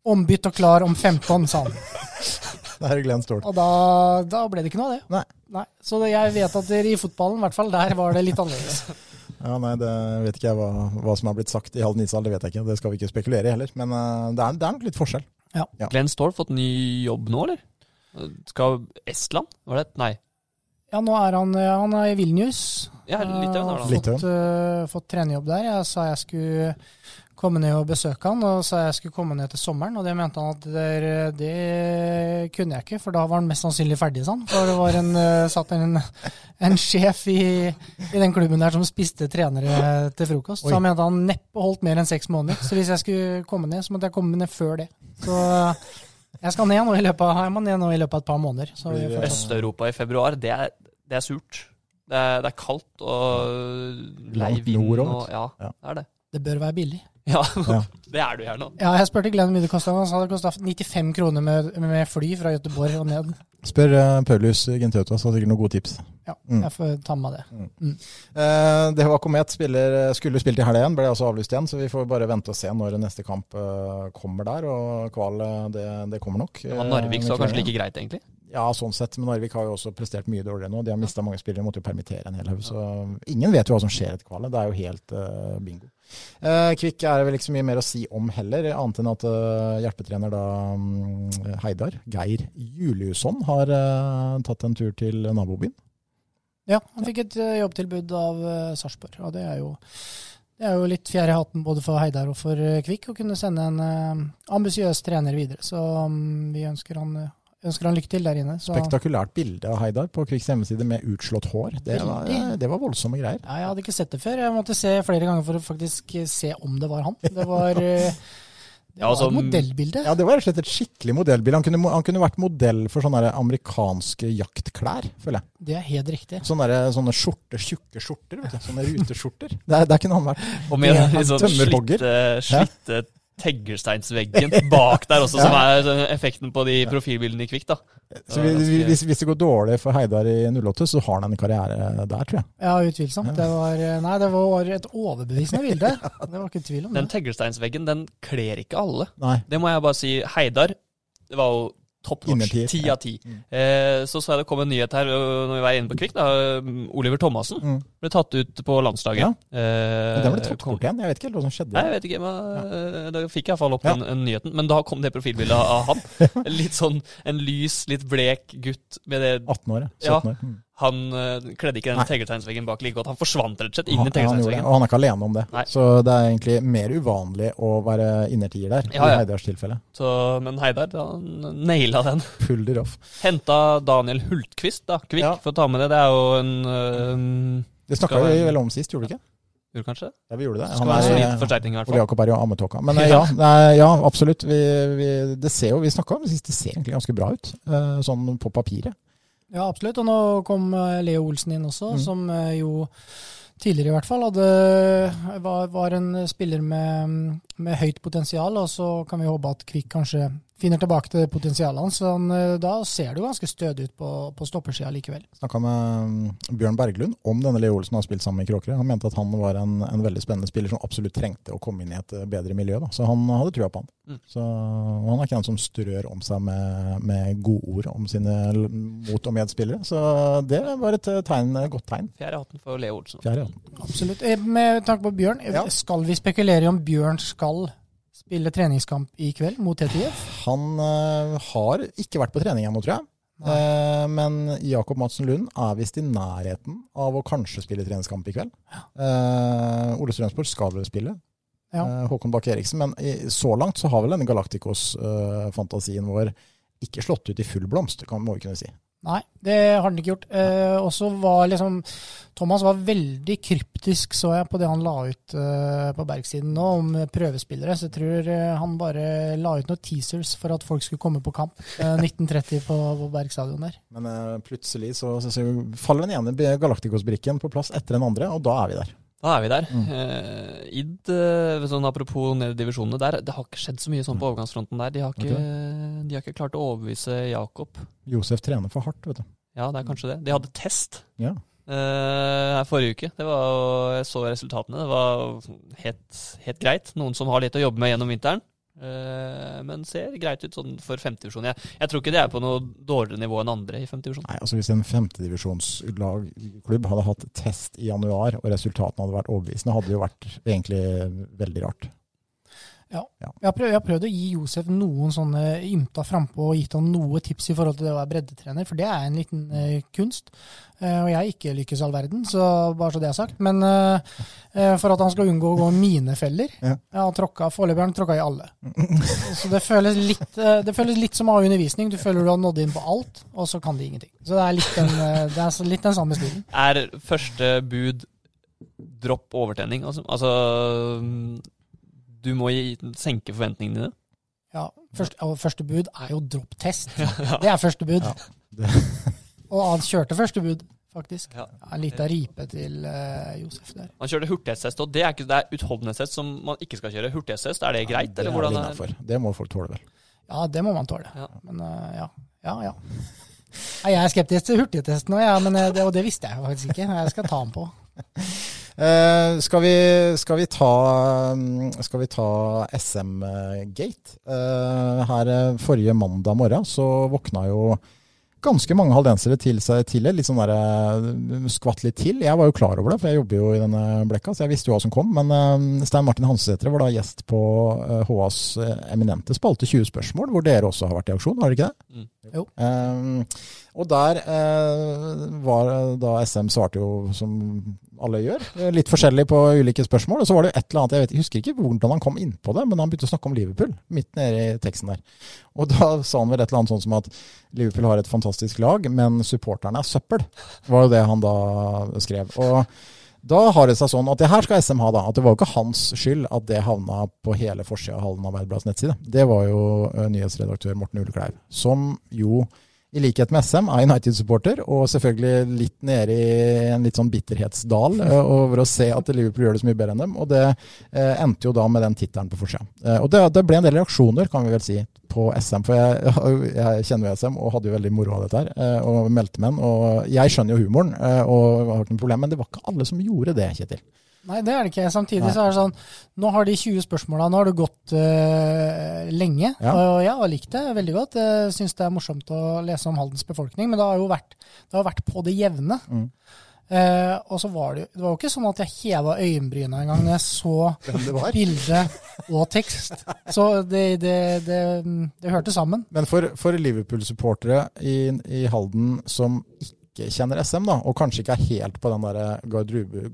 Ombytt og klar om 15, sa han. Der er Glenn stolt. Og da, da, ble det ikke noe av det. Nei. nei. Så jeg vet at i fotballen, i hvert fall der var det litt annerledes. Ja, nei, Det vet ikke jeg hva, hva som har blitt sagt i Halden ishall, det vet jeg ikke. Det skal vi ikke spekulere i heller. Men det er, det er nok litt forskjell. Ja. Ja. Glenn Ståhl fått ny jobb nå, eller? Skal Estland? Var det? Nei. Ja, nå er han, han er i Vilnius. Ja, Litauen er Uh, det. fått, uh, fått trenerjobb der. Jeg sa jeg skulle komme ned og besøke han, og sa jeg skulle komme ned til sommeren. Og det mente han at det, det kunne jeg ikke, for da var han mest sannsynlig ferdig, sånn. For det var en, uh, satt en, en sjef i, i den klubben der som spiste trenere til frokost. Oi. Så han mente han neppe holdt mer enn seks måneder. Så hvis jeg skulle komme ned, så måtte jeg komme ned før det. Så jeg skal ned nå i løpet av, jeg må ned nå i løpet av et par måneder. Så vi får- Øst-Europa i februar, det er, det er surt. Det er, det er kaldt og lei vind og Ja, Ja. det er det. det bør være billig. Ja, Ja. det er du gjerne. Ja, jeg spurte Glenn hvor mye det kosta. Han sa det kosta 95 kroner med, med fly fra Göteborg og ned. Spør uh, Paulus så har sikkert noen gode tips. Ja, Mm. jeg får ta med det. Eh, det var Komet spiller, skulle spilt i helga igjen, ble altså avlyst igjen. Så vi får bare vente og se når neste kamp uh, kommer der. Og Kval, eh, det, det kommer nok. Det var Narvik, så Eh, kanskje like greit, egentlig. Ja, sånn sett. Men Narvik har jo også prestert mye dårligere nå. De har mista mange spillere, måtte jo permittere en hel haug. Så ingen vet jo hva som skjer etter kvalet. Det er jo helt uh, bingo. Uh, Kvikk er det vel ikke så mye mer å si om heller, annet enn at uh, hjelpetrener da um, Heidar, Geir Juliusson, har tatt en tur til nabobyen. Ja, han fikk et jobbtilbud av Sarpsborg, og det er jo det er jo litt fjerde hatten både for Heidar og for Kvikk å kunne sende en uh, ambisiøs trener videre. Så um, vi ønsker han, ønsker han lykke til der inne. Så, Spektakulært bilde av Heidar på Kvikks hjemmeside med utslått hår. Det var, det var voldsomme greier. ja, jeg hadde ikke sett det før. Jeg måtte se flere ganger for å faktisk eh, se om det var han. Det var, eh, det Ja, var altså, et modellbilde. Ja, Det var rett og slett et skikkelig modellbilde. Han kunne, han kunne vært modell for sånne amerikanske jaktklær, føler jeg. Det er helt riktig. Sånne, der, sånne skjorter, tjukke skjorter. vet du. Sånne ruteskjorter. Der, der kunne han vært. Og med en litt sånn slitte, slitte teglsteinsveggen bak der også, som er sånn effekten på de profilbildene i Kvikk. da. Så vi- vi- hvis, hvis det går dårlig for Heidar i 08, så har han en karriere der, tror jeg. Ja, utvilsomt. Det var, eh, nei, det var et overbevisende bilde. Det var ikke tvil om Den Teggersteinsveggen teglsteinsveggen den kler ikke alle. Nei. Det må jeg bare si. Heidar det var jo top norsk. Ti av ti. Eh, så så jeg det kom en nyhet her når vi var inne på Kvikk. da, Oliver Thomassen Mm. ble tatt ut på landslaget. Ja. Eh, den ble tatt bort igjen. Jeg vet ikke helt hva som skjedde. Nei, jeg vet ikke, men ja. da fikk jeg iallfall opp Ja. den, den nyheten. Men da kom det profilbildet av han. Litt sånn en lys, litt blek gutt med det 18 år, ja. Ja. 17 år. Mm. Han uh, kledde ikke den teglsteinsveggen bak like godt. Han forsvant rett og slett inn Han, i ja, han teglsteinsveggen. Og han er ikke alene om det. Nei. Så det er egentlig mer uvanlig å være innertier der, Ja, i. Heidars tilfelle. Så, men Heidar han naila den. Pulder off. Henta Daniel Hultqvist da, Kvikk, Ja. for å ta med det. Det er jo en øh, Det snakka vi vel om sist, gjorde vi ikke? Gjorde kanskje? Ja, vi gjorde det. Skal er en er- forsterkning, i hvert Ole fall. Jakob er jo ammetåka. Men eh, ja, nei, ja absolutt. Vi, vi, det ser jo, vi snakka om det sist, det ser egentlig ganske bra ut. eh, Sånn på papiret. Ja, absolutt. Og nå kom eh, Leo Olsen inn også, Mm. som eh, jo tidligere i hvert fall hadde, var, var en spiller med, med høyt potensial. Og så kan vi håpe at Kvikk kanskje finner tilbake til potensialet hans. Så han, eh, da ser det jo ganske stødig ut på, på stoppersida likevel. Snakka med mm, Bjørn Berglund om denne Leo Olsen har spilt sammen med Kråkerøy. Han mente at han var en, en veldig spennende spiller som absolutt trengte å komme inn i et eh, bedre miljø. Da. Så han hadde trua på han. Mm. Så og Han er ikke en som strør om seg med, med godord om sine mot- og medspillere. Så det var et eh, tegn, godt tegn. Fjerde hatten for Leo Olsen. Absolutt. Med tanke på Bjørn, Ja. skal vi spekulere i om Bjørn skal spille treningskamp i kveld mot TTIF? Han uh, har ikke vært på trening ennå, tror jeg. Eh, men Jakob Madsen Lund er visst i nærheten av å kanskje spille treningskamp i kveld. Uh, Ole Strømsborg skal vel spille. Ja. Håkon Bakke Eriksen. Men i, så langt så har vel denne Galacticos-fantasien vår ikke slått ut i full blomst, kan, må vi kunne si. Nei, det har han ikke gjort. Eh, og så var liksom Thomas var veldig kryptisk, så jeg, på det han la ut eh, på Bergsiden nå om prøvespillere. Så jeg tror eh, han bare la ut noen teasers for at folk skulle komme på kamp. 1930 eh, på, på Berg stadion der. Men eh, plutselig så, så, så, faller den ene Galacticos-brikken på plass etter den andre, og da er vi der. Da er vi der. Mm. Uh, Id, uh, sånn apropos ned i divisjonene der, det har ikke skjedd så mye sånn på mm. overgangsfronten der. De har ikke, de har ikke klart å overbevise Jakob. Josef trener for hardt, vet du. Ja, det er kanskje det. De hadde test ja. uh, forrige uke. Det var, jeg så resultatene. Det var helt, helt greit. Noen som har litt å jobbe med gjennom vinteren. Uh, men ser greit ut sånn for femtedivisjon. Jeg, jeg tror ikke det er på noe dårligere nivå enn andre i femtedivisjon. Altså Hvis en femtedivisjonsklubb hadde hatt test i januar, og resultatene hadde vært overbevisende, hadde det jo vært egentlig veldig rart. Ja. ja. Jeg, har prøvd, jeg, har prøvd, å gi Josef noen sånne ymta frampå og gitt ham noe tips i forhold til det å være breddetrener, for det er en liten uh, kunst. Uh, og jeg ikke lykkes all verden, så bare så det er sagt. Men uh, for at han skal unngå å gå minefeller ja. ja, tråkka, Foreløpig har han tråkka i alle. så det føles, litt, det føles litt som å ha undervisning. Du føler du har nådd inn på alt, og så kan de ingenting. Så det er litt den, det er litt den samme stilen. Er første bud dropp overtenning? Altså, altså du må senke forventningene dine. Ja, første, og første bud er jo dropp test. Det er første bud. Ja, og han kjørte første bud, faktisk. Ja. En lita ripe til uh, Josef der. Han kjørte hurtighetstest, og det er, ikke, det er utholdenhetstest som man ikke skal kjøre. Hurtighetstest, er det greit? Ja, det, eller hvordan er det må folk tåle, vel. Ja, det må man tåle. Ja. Men uh, ja, ja. ja. Jeg er skeptisk til hurtigtesten òg, ja, men eh, det, og det visste jeg faktisk ikke. Jeg skal ta den på. Uh, skal, vi, skal, vi, ta, mm, skal vi ta SM-gate? Uh, her forrige mandag morgen så våkna jo ganske mange haldensere til seg til det. Litt sånn der, eh, skvatt litt til. Jeg var jo klar over det, for jeg jobber jo i denne blekka, så jeg visste jo hva som kom. Men uh, Stein Martin Hansesæter var da gjest på uh, HAs eminente spalte 20 spørsmål, hvor dere også har vært i aksjon, har dere ikke det? Mm. Jo. Um, og der var da SM svarte jo som alle gjør. Litt forskjellig på ulike spørsmål. Og så var det jo et eller annet, jeg, vet, jeg husker ikke hvordan han kom inn på det, men han begynte å snakke om Liverpool midt nede i teksten der. Og da sa han vel et eller annet sånn som at Liverpool har et fantastisk lag, men supporterne er søppel. Var jo det han da skrev. Og da har det seg sånn at det her skal SM ha, da. At det var jo ikke hans skyld at det havna på hele forsida av Hallen Arbeiderblads nettside. Det var jo eh, nyhetsredaktør Morten Ulekleiv, som jo i likhet med SM, er United-supporter, og selvfølgelig litt nede i en litt sånn bitterhetsdal uh, over å se at Liverpool gjør det så mye bedre enn dem. Og det uh, endte jo da med den tittelen på forsida. Uh, og det, det, ble en del reaksjoner, kan vi vel si, på SM. For jeg, jeg kjenner jo SM og hadde jo veldig moro av dette her, og meldte med inn. Og jeg skjønner jo humoren og har ikke noe problem, men det var ikke alle som gjorde det, Kjetil. Nei, det er det ikke. Samtidig Nei. så er det sånn Nå har de 20 spørsmåla, nå har det gått uh, lenge. Ja. Og jeg har likt det veldig godt. Jeg syns det er morsomt å lese om Haldens befolkning, men det har jo vært, har vært på det jevne. Mm. Uh, og så var det, det var jo ikke sånn at jeg heva øyenbryna engang når jeg så bilde og tekst. Så det, det, det, det hørte sammen. Men for, for Liverpool-supportere i, i Halden som ikke ikke kjenner SM, da, og kanskje ikke er helt på den der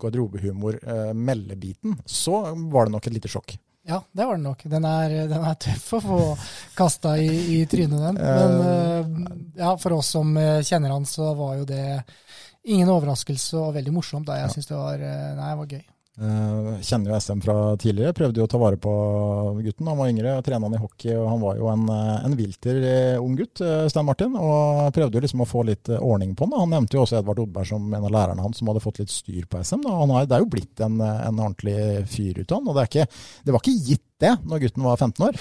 garderobehumor-meldebiten, eh, så var det nok et lite sjokk. Ja, det var det nok. Den er, den er tøff å få kasta i, i, trynet, den. Men uh, ja, for oss som kjenner han, så var jo det ingen overraskelse og veldig morsomt. Da. Jeg syns det var, nei, det var gøy. Uh, kjenner jo SM fra tidligere. Prøvde jo å ta vare på gutten. Han var yngre, trena han i hockey, og han var jo en, eh, en vilter uh, ung gutt, Stein Martin. Og prøvde jo liksom å få litt ordning på han. Han nevnte jo også Edvard Oddberg som en av lærerne hans som hadde fått litt styr på SM. Han har, det er jo blitt en, en ordentlig fyr ut av han. Og det, ikke, det var ikke gitt det når gutten var 15 år.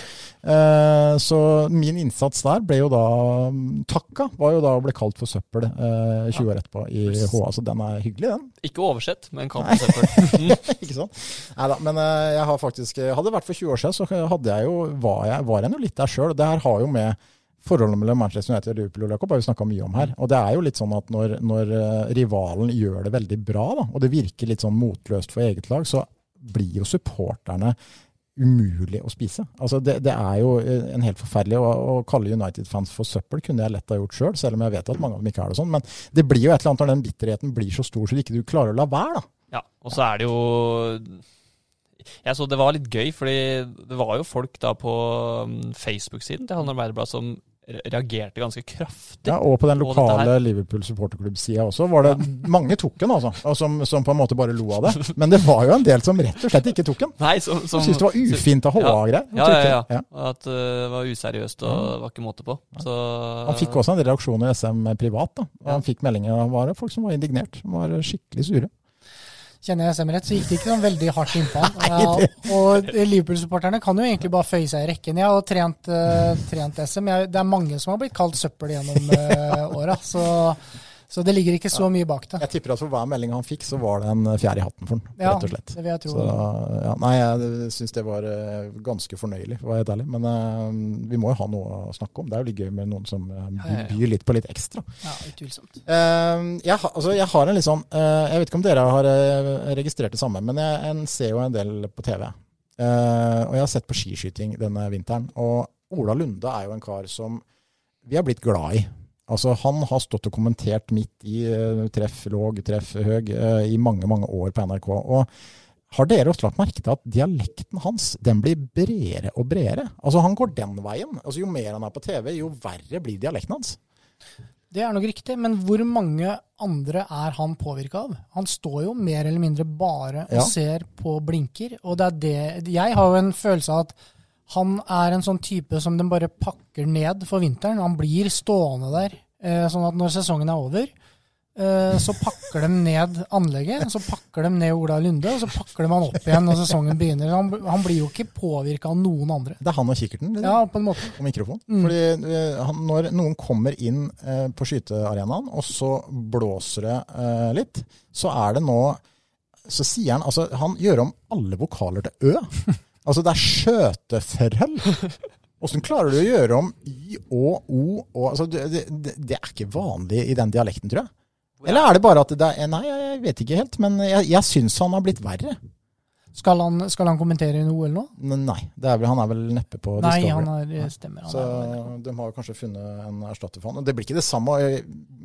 Eh, så min innsats der ble jo da Takka var jo da å bli kalt for søppel 20 år etterpå i HA. Så den er hyggelig, den. Ikke oversett, men kalt for søppel. ikke sånn. Nei da, men eh, jeg har faktisk Hadde det vært for 20 år siden, så jeg jo, var jeg, var jeg jo litt der sjøl. Det her har jo med Forholdet mellom Manchester United og Liverpool Jakob har vi snakka mye om her. Og det er jo litt sånn at når, når rivalen gjør det veldig bra, da, og det virker litt sånn motløst for eget lag, så blir jo supporterne umulig å spise. Altså det, det, er jo eh, en helt forferdelig Å, å kalle United-fans for søppel kunne jeg lett ha gjort sjøl, selv, selv om jeg vet at mange av dem ikke er det sånn. Men det blir jo et eller annet når den bitterheten blir så stor så du ikke klarer å la være. da. Ja, og så er det jo jeg så Det var litt gøy, fordi det var jo folk da på mm, Facebook-siden til Handel Arbeiderblad som reagerte ganske kraftig. Ja, Og på den lokale. Liverpool supporterklubb-sida også var det mange tok den, altså. Og som, som på en måte bare lo av det. Men det var jo en del som rett og slett ikke tok den. Nei, som, Som som syntes det var ufint av HA-greier. Ja, ja, ja. Ja. At uh, det var useriøst og det var ikke måte på. Så, Han fikk også en del reaksjoner i SM privat. da. Ja. Han fikk meldinger av folk som var indignert. Som var skikkelig sure. Kjenner jeg SM rett, så gikk det ikke sånn veldig hardt innpå han. Ja, og Liverpool-supporterne kan jo egentlig bare føye seg i rekken. Jeg har trent, uh, trent SM. Jeg, det er mange som har blitt kalt søppel gjennom uh, åra, så, så det ligger ikke så mye bak det. Jeg tipper at for hver melding han fikk, så var det en fjær i hatten for han, Ja, rett og slett. det vil jeg tro. Så, ja, nei, jeg syns det var eh, ganske fornøyelig, for å være helt ærlig. Men uh, vi må jo ha noe å snakke om. Det er jo litt gøy med noen som uh, byr litt på litt ekstra. Ja, utvilsomt. Uh, jeg, altså, jeg har en litt sånn Jeg vet ikke om dere har registrert det samme, men jeg, en ser jo en del på TV. Og jeg har sett på skiskyting denne vinteren. Og Ola Lunde er jo en kar som vi har blitt glad i. Altså, han har stått og kommentert midt i eh, treff låg, treff høg eh, i mange, mange år på NRK. Og har dere også lagt merke til at dialekten hans den blir bredere og bredere? Altså, Han går den veien. Altså, Jo mer han er på TV, jo verre blir dialekten hans. Det er nok riktig, men hvor mange andre er han påvirka av? Han står jo mer eller mindre bare og Ja. ser på blinker, og det er det Jeg har jo en følelse av at han er en sånn type som de bare pakker ned for vinteren. Han blir stående der, eh, sånn at når sesongen er over, eh, så pakker de ned anlegget, så pakker de ned Ola Lunde, og så pakker de han opp igjen når sesongen begynner. Han, han blir jo ikke påvirka av noen andre. Det er han og kikkerten liksom, Ja, på en måte. og mikrofon. Mm. Fordi eh, han, Når noen kommer inn på skytearenaen, og så blåser det litt, så er det nå Så sier han altså Han gjør om alle vokaler til Ø. Altså, det er skjøteforhold. Åssen klarer du å gjøre om i og O og altså, det, det, det er ikke vanlig i den dialekten, tror jeg. Eller er det bare at det er Nei, jeg vet ikke helt. Men jeg, jeg syns han har blitt verre. Skal han, skal han kommentere i OL nå? Nei. Det er vel, han er vel neppe på Nei, han er, eh, stemmer. Han Så er, de har kanskje funnet en erstatter for han. Det blir ikke det samme,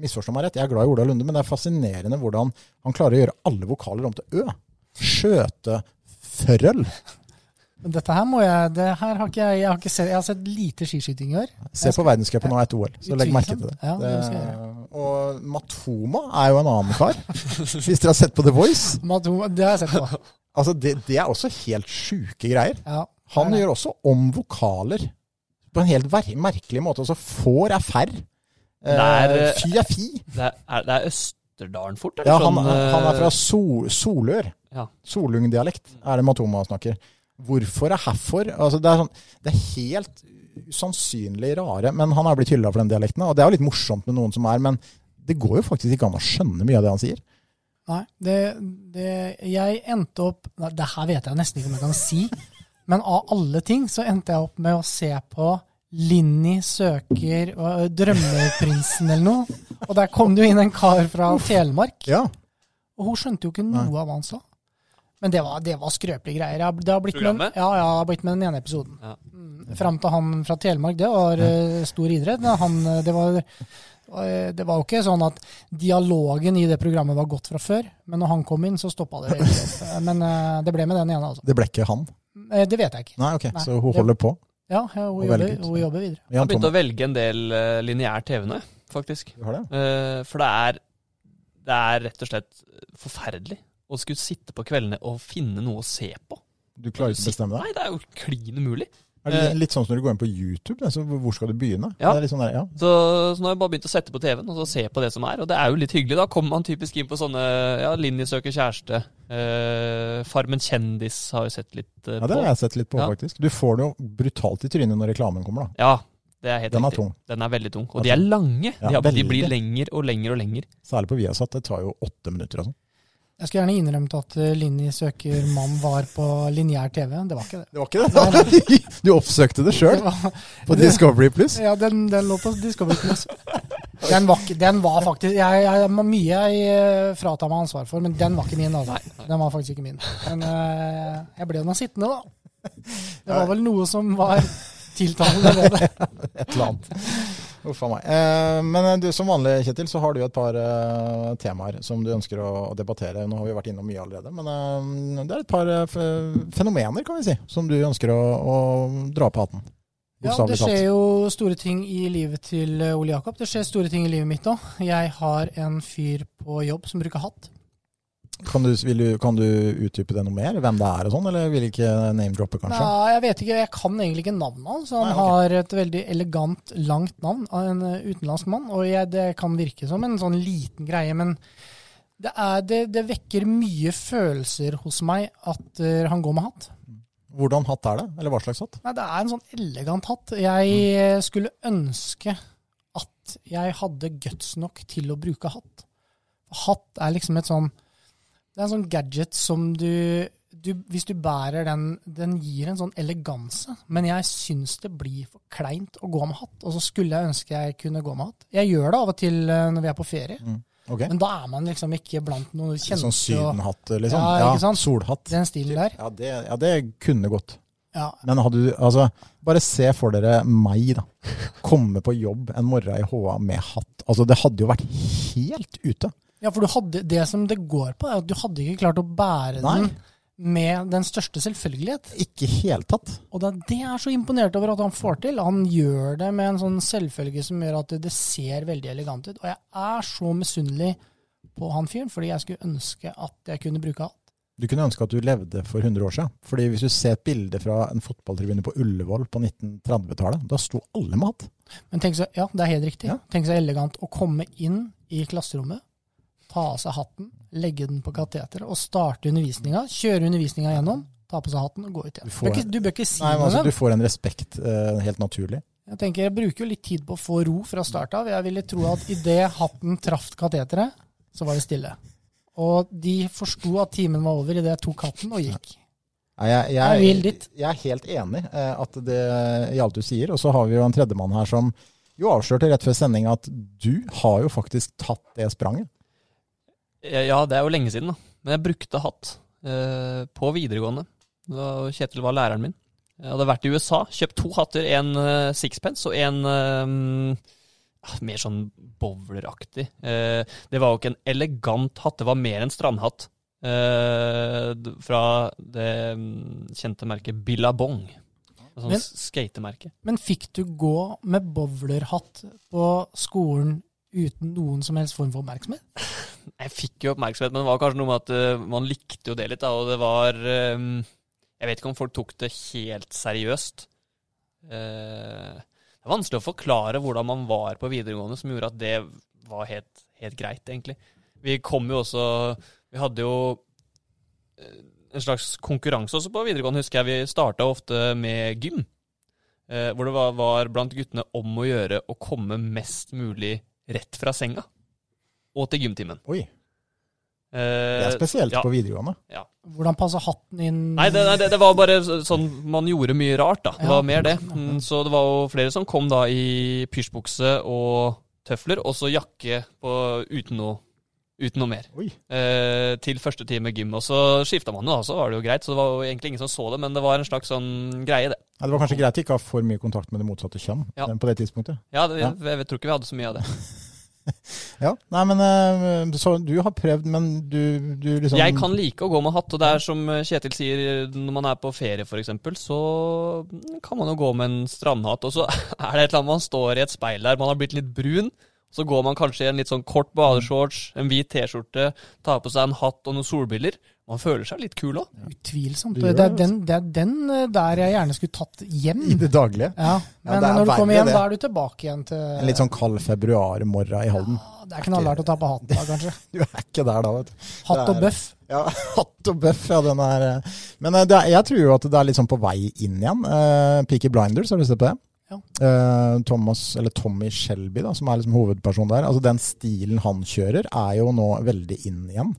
misforstå meg rett, jeg er glad i Ola Lunde, men det er fascinerende hvordan han klarer å gjøre alle vokaler om til Ø. Skjøteførøl. Dette her må jeg Det her har ikke jeg Jeg har, ikke sett, jeg har sett lite skiskyting i år. Se på verdenscupen og et OL, så legg merke til det. Ja, det det og Matoma er jo en annen kar, hvis dere har sett på The Voice. Matoma, Det har jeg sett på. Altså, det, det er også helt sjuke greier. Ja. Han gjør også om vokaler på en helt ver- merkelig måte. Altså, får er fær er, Eh, eh, fy er fi. Det er, det er Østerdalen fort, eller Ja, han, sånn? han er fra eh, Sol, Solør. Ja. Solung-dialekt er det Matoma snakker. Hvorfor er herfor? Altså, det, er sånn, det er helt usannsynlig rare, men han er blitt hylla for den dialekten. Og det er jo litt morsomt med noen som er, men det går jo faktisk ikke an å skjønne mye av det han sier. Nei, det, det Jeg endte opp nei, Det her vet jeg nesten ikke om jeg kan si, men av alle ting så endte jeg opp med å se på Linni søker og Drømmeprinsen eller noe. Og der kom det jo inn en kar fra Telemark, Ja, og hun skjønte jo ikke Nei. noe av hva han sa. Men det var, det var skrøpelige greier. Det har blitt med, ja, ja, det har blitt med den ene episoden. Ja. Mm, Fram til han fra Telemark, det var eh, stor idrett. Han, eh, det, var, det var jo ikke sånn at dialogen i det programmet var godt fra før. Men når han kom inn, så stoppa det Men eh, det ble med den ene, altså. det ble ikke han. Eh, Det vet jeg ikke. Nei, ok, Nei, så hun holder på. Ja, ja, hun, jobber, hun jobber videre. Jeg har begynt å velge en del uh, lineær TV nå, faktisk. har det? Eh, for det er, det er rett og slett forferdelig å skulle sitte på kveldene og finne noe å se på. Du klarer ikke å bestemme deg? Nei, det er jo klin umulig. Er det litt sånn som når du går inn på YouTube? Så hvor skal du begynne? Ja. Er sånn der, ja. Så, så nå har jeg bare begynt å sette på TV-en og så se på det som er. Og det er jo litt hyggelig. Da kommer man typisk inn på sånne ja, Linni søker kjæreste. eh, Farmen kjendis har jeg sett litt på. ja. Det har jeg sett litt på, Ja. faktisk. Du får det jo brutalt i trynet når reklamen kommer, da. Ja, det er helt Den er riktig. tung. Den er veldig tung. Og er de er lange. Ja, de, har, de blir lenger og lenger og lenger. Særlig på Viasat. Det tar jo åtte minutter. Altså. Jeg skulle gjerne innrømt at eh, Linni søker mann var på lineær TV. Det var ikke det. Det var ikke det? du oppsøkte det det sjøl på Discovery Plus? ja, den, den lå på Discovery Plus. Den var, den var faktisk jeg, jeg, Mye jeg eh, fratar meg ansvar for, men den var ikke min. Altså. Nei, nei. Den var faktisk ikke min. Men eh, jeg ble nå sittende, da. Det var vel noe som var tiltalende ved det. Et eller annet. Uff a meg. Eh, men du, som vanlig, Kjetil, så har du et par eh, temaer som du ønsker å, å debattere. Nå har vi vært innom mye allerede, men eh, det er et par eh, fenomener, kan vi si, som du ønsker å, å dra på hatten. Ja, det skjer jo store ting i livet til eh, Ole Jakob. Det skjer store ting i livet mitt òg. Jeg har en fyr på jobb som bruker hatt. Kan du, du, kan du utdype det noe mer? Hvem det er og sånn, eller vil ikke name-droppe, kanskje? Nei, jeg vet ikke. Jeg kan egentlig ikke navnet hans. Han Nei, okay. har et veldig elegant, langt navn av en eh, utenlandsk mann. Og jeg, det kan virke som en sånn liten greie, men det, er, det, det vekker mye følelser hos meg at han går med hatt. Hvordan hatt er det? Eller hva slags hatt? Nei, Det er en sånn elegant hatt. Jeg mm. skulle ønske at jeg hadde guts nok til å bruke hatt. Hatt er liksom et sånn det er en sånn gadget som du, du Hvis du bærer den, den gir en sånn eleganse. Men jeg syns det blir for kleint å gå med hatt. Og så skulle jeg ønske jeg kunne gå med hatt. Jeg gjør det av og til eh, når vi er på ferie. Mm. Okay. Men da er man liksom ikke blant noen kjente. Sånn sydenhatt, liksom? Ja, ja solhatt. Den stilen der. Ja det, ja, det kunne gått. Ja. Men hadde du Altså, bare se for dere meg, da. Komme på jobb en morgen i HA med hatt. Altså, det hadde jo vært helt ute. Ja, for hadde, det som det går på, er at du hadde ikke klart å bære Nei. den med den største selvfølgelighet. Ikke helt tatt. Og det, det er så imponert over at han får til. Han gjør det med en sånn selvfølge som gjør at det, det ser veldig elegant ut. Og jeg er så misunnelig på han fyren, fordi jeg skulle ønske at jeg kunne bruke alt. Du kunne ønske at du levde for 100 år siden. Fordi hvis du ser et bilde fra en fotballtribune på Ullevål på 1930-tallet, da sto alle med hatt. Men tenk så, ja, det er helt riktig. Ja. Tenk så elegant å komme inn i klasserommet ta av seg hatten, legge den på kateteret og starte undervisninga. Kjøre undervisninga gjennom, ta på seg hatten og gå ut igjen. Du, får, du bør ikke si nei, altså, Du får en respekt uh, helt naturlig. Jeg tenker, jeg bruker jo litt tid på å få ro fra start av. Jeg ville tro at idet hatten traff kateteret, så var det stille. Og de forsto at timen var over idet jeg tok hatten og gikk. Nei, jeg, jeg, jeg, jeg, er helt enig uh, at det i alt du sier. Og så har vi jo en tredjemann her som jo avslørte rett før sending at du har jo faktisk tatt det spranget. Ja, det er jo lenge siden, da. Men jeg brukte hatt eh, på videregående. Da Kjetil var læreren min. Jeg hadde vært i USA, kjøpt to hatter. En uh, sixpence og en uh, mer sånn bowleraktig. Uh, det var jo ikke en elegant hatt, det var mer en strandhatt. Uh, fra det um, kjente merket Billabong. Sånn skatemerke. Men fikk du gå med bowlerhatt på skolen uten noen som helst form for oppmerksomhet? Jeg fikk jo oppmerksomhet, men det var kanskje noe med at uh, man likte jo det litt. Da, og det var um, Jeg vet ikke om folk tok det helt seriøst. Uh, det er vanskelig å forklare hvordan man var på videregående som gjorde at det var helt, helt greit, egentlig. Vi kom jo også Vi hadde jo en slags konkurranse også på videregående, husker jeg. Vi starta ofte med gym. hvor det var, var blant guttene om å gjøre å komme mest mulig rett fra senga og til gymtimen. Oi. Eh, det er spesielt ja. på videregående. Ja. Hvordan passa hatten inn Nei, det, det, det, var bare sånn Man gjorde mye rart, da. Det ja. var mer det. Mm, så det var jo flere som kom da i pysjbukse og tøfler, og så jakke på, uten, noe, uten noe mer. Eh, til første time gym. Og så skifta man jo, da, så var det jo greit. Så det var jo egentlig ingen som så det, men det var en slags sånn greie, det. Ja, det var kanskje greit å ikke ha for mye kontakt med det motsatte kjønn ja. på det tidspunktet? Ja, det, jeg, jeg, tror ikke vi hadde så mye av det. ja, nei, men eh, Så du har prøvd, men du, du, liksom Jeg kan like å gå med hatt, og det er som Kjetil sier, når man er på ferie f.eks., så kan man jo gå med en strandhatt, og så er det et eller annet man står i et speil der, man har blitt litt brun. Så går man kanskje i en litt sånn kort badeshorts, en hvit T-skjorte, tar på seg en hatt og noen solbriller. Man føler seg litt kul òg. Utvilsomt. Det er, den, det er, den, eh, der jeg gjerne skulle tatt hjem. I det daglige. Ja, Men ja, når du kommer hjem, det. da er du tilbake igjen til En litt sånn kald februarmorgen i Halden. Ja, det er knallhardt å ta på hatt da, kanskje. Du er ikke der da, vet du. Hatt og bøff. Ja, hatt og bøff, ja. Den er eh, Men eh, er, jeg tror jo at det er litt sånn på vei inn igjen. Uh, Peaky Blinders, har du sett på det? Ja. Uh, Thomas, eller Tommy Shelby, da, som er liksom hovedpersonen der. altså Den stilen han kjører, er jo nå veldig inn igjen.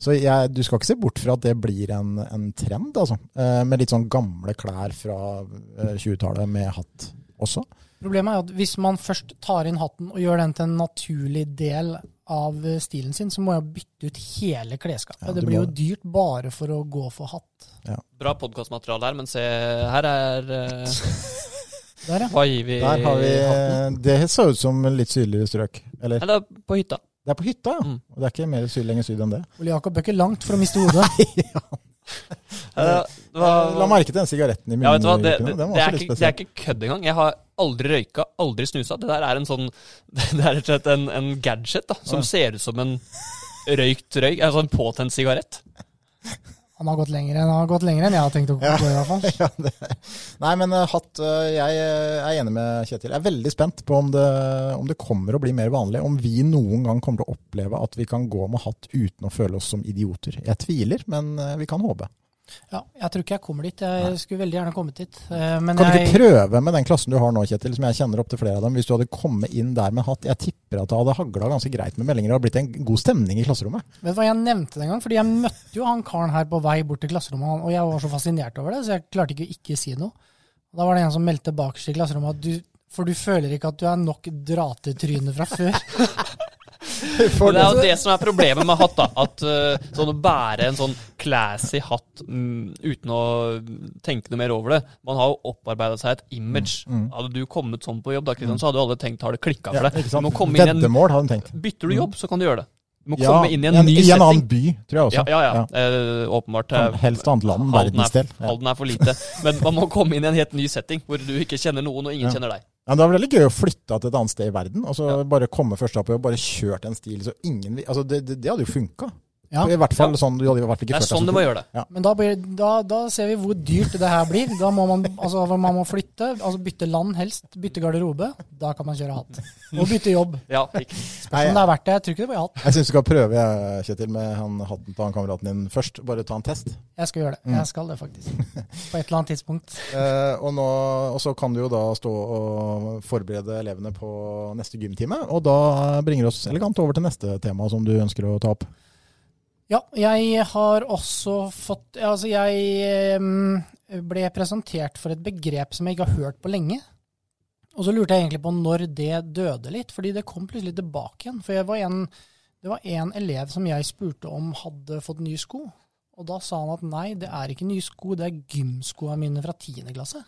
Så jeg, du skal ikke se bort fra at det blir en, en trend, altså. Uh, med litt sånn gamle klær fra uh, 20-tallet med hatt også. Problemet er at hvis man først tar inn hatten og gjør den til en naturlig del av stilen sin, så må jeg bytte ut hele klesskapet. Ja, det blir må... jo dyrt bare for å gå for hatt. Ja. Bra podkastmateriale her, men se, her er Der, ja. Hva gir vi Der har vi hatten? Det så ut som litt sydligere strøk. Eller? Eller på hytta. Det er på hytta, ja. Mm. Og det er ikke mer syd lenger syd enn det. Ole Jakob er ikke langt for å miste hodet. ja. La merke til den sigaretten i ja, vet du hva? Det, Det, det, det, er ikke, det er ikke kødd engang. Jeg har aldri røyka, aldri snusa. Det der er en sånn Det er rett og slett en, en gadget da, som Ja. ser ut som en røykt røyk. Altså en påtent sigarett. Han har gått lenger enn, har gått lenger enn jeg har tenkt å gå, i hvert fall. Ja, det. Nei, men eh, hatt eh, Jeg eh, er enig med Kjetil. Jeg er veldig spent på om det, om det kommer å bli mer vanlig. Om vi noen gang kommer til å oppleve at vi kan gå med hatt uten å føle oss som idioter. Jeg tviler, men vi kan håpe. Ja, jeg tror ikke jeg kommer dit. Jeg skulle veldig gjerne kommet dit. Eh, Men Kan du jeg, ikke prøve med den klassen du har nå, Kjetil, som jeg kjenner opp til flere av dem. Hvis du hadde kommet inn der med hatt, jeg tipper at det hadde hagla ganske greit med meldinger. Det hadde blitt en god stemning i klasserommet. vet du hva jeg nevnte den gang? Fordi jeg møtte jo han karen her på vei bort til klasserommet, og jeg var så fascinert over det, så jeg klarte ikke å ikke si noe. Da var det en som meldte bakerst i klasserommet at du For du føler ikke at du er nok dratetryne fra før. Men det er jo det som er problemet med hatt. da At uh, sånn Å bære en sånn classy hatt um, uten å tenke noe mer over det Man har jo opparbeida seg et image. Mm, mm. Hadde du kommet sånn på jobb, da, Kristian, så hadde jo alle tenkt har det klikka for deg. Ja, Du må komme inn en, bytter du jobb, så kan du gjøre det. Du må Ja, komme inn i en, ny I en annen by, tror jeg Ja, også. ja. ja. Eh, åpenbart. eh, Kan Helst annet land, er, verdensdel. Halden er for lite. Men man må komme inn i en helt ny setting, hvor du ikke kjenner noen, og ingen Ja. kjenner deg. Ja, det er veldig gøy å flytte til et annet sted i verden, og så Ja. bare komme først opp og bare kjørt en stil så ingen Altså, det, det, det hadde jo funka. Ja. I hvert fall Ja. sånn du hadde i hvert Det er sånn du må gjøre det. Men da, blir, da, da ser vi hvor dyrt det her blir. Da må man, altså, man må flytte, altså bytte land helst, bytte garderobe. Da kan man kjøre hatt. Og bytte jobb. Ja, Spørs om det er verdt det. Jeg tror ikke det blir hatt. Jeg syns du skal prøve, jeg, Kjetil, med han hatten til han kameraten din først. Bare ta en test. Jeg skal gjøre det. Mm. Jeg skal det, faktisk. På et eller annet tidspunkt. Eh, og, nå, og så kan du jo da stå og forberede elevene på neste gymtime. Og da bringer oss elegant over til neste tema som du ønsker å ta opp. Ja, jeg har også fått Altså, jeg ble presentert for et begrep som jeg ikke har hørt på lenge. Og så lurte jeg egentlig på når det døde litt, fordi det kom plutselig tilbake igjen. For var en, det var en elev som jeg spurte om hadde fått nye sko. Og da sa han at nei, det er ikke nye sko, det er gymskoene mine fra 10. klasse.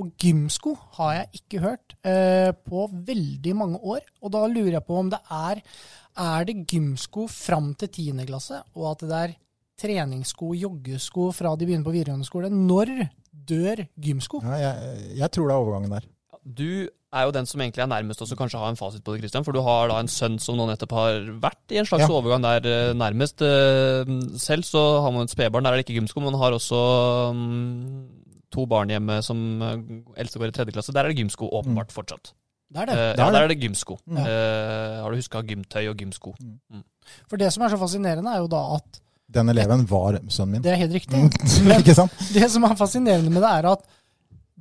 Og gymsko har jeg ikke hørt eh, på veldig mange år. Og da lurer jeg på om det er Er det gymsko fram til 10. klasse, og at det er treningssko, joggesko fra de begynner på videregående skole? Når dør gymsko? Ja, jeg, jeg tror det er overgangen der. Du er jo den som egentlig er nærmest også kanskje har en fasit på det, Christian. For du har da en sønn som nå nettopp har vært i en slags Ja. overgang der eh, nærmest. Eh, Selv så har man et spedbarn, der er det ikke gymsko, men man har også mm, to barn hjemme som eh, eldste går i tredje klasse. Der er det gymsko, åpenbart fortsatt. Det er det. Eh, Det er ja, det. der er det gymsko. Ja. Uh, har du huska gymtøy og gymsko? For det som er så fascinerende, er jo da at Den eleven var sønnen min. Det er helt riktig. Mm, ikke sant? Det som er fascinerende med det, er at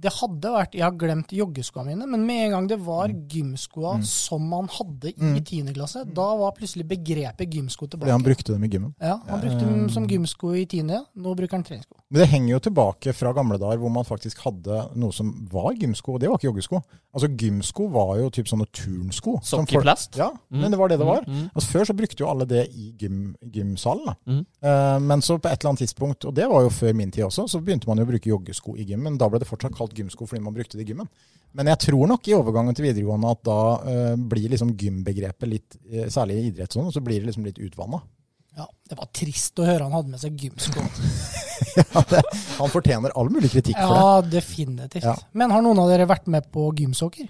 det hadde vært Jeg har glemt joggeskoene mine, men med en gang det var gymskoa Mm. som man hadde i Mm. 10. klasse, da var plutselig begrepet gymsko tilbake. Fordi han brukte dem i gymmen. Ja, Han brukte dem som gymsko i 10., nå bruker han treningssko. Men det henger jo tilbake fra gamle dager hvor man faktisk hadde noe som var gymsko, og det var ikke joggesko. Altså Gymsko var jo typ sånne turnsko. som Sokk i plast? Ja, Mm. men det var det det var. Mm, mm. Altså Før så brukte jo alle det i gym, gymsalen. da. Mm. Eh, men så på et eller annet tidspunkt, og det var jo før min tid også, så begynte man jo å bruke joggesko i gym. Men da ble det fortsatt kalt gymsko fordi man brukte det i gymmen. Men jeg tror nok i overgangen til videregående at da uh, blir liksom gymbegrepet litt, uh, særlig i idrett sånn, så blir det liksom litt utvanna. Ja, Det var trist å høre han hadde med seg gymsko. Ja, det- han fortjener all mulig kritikk for det. Ja, definitivt. Men har noen av dere vært med på gymsokker?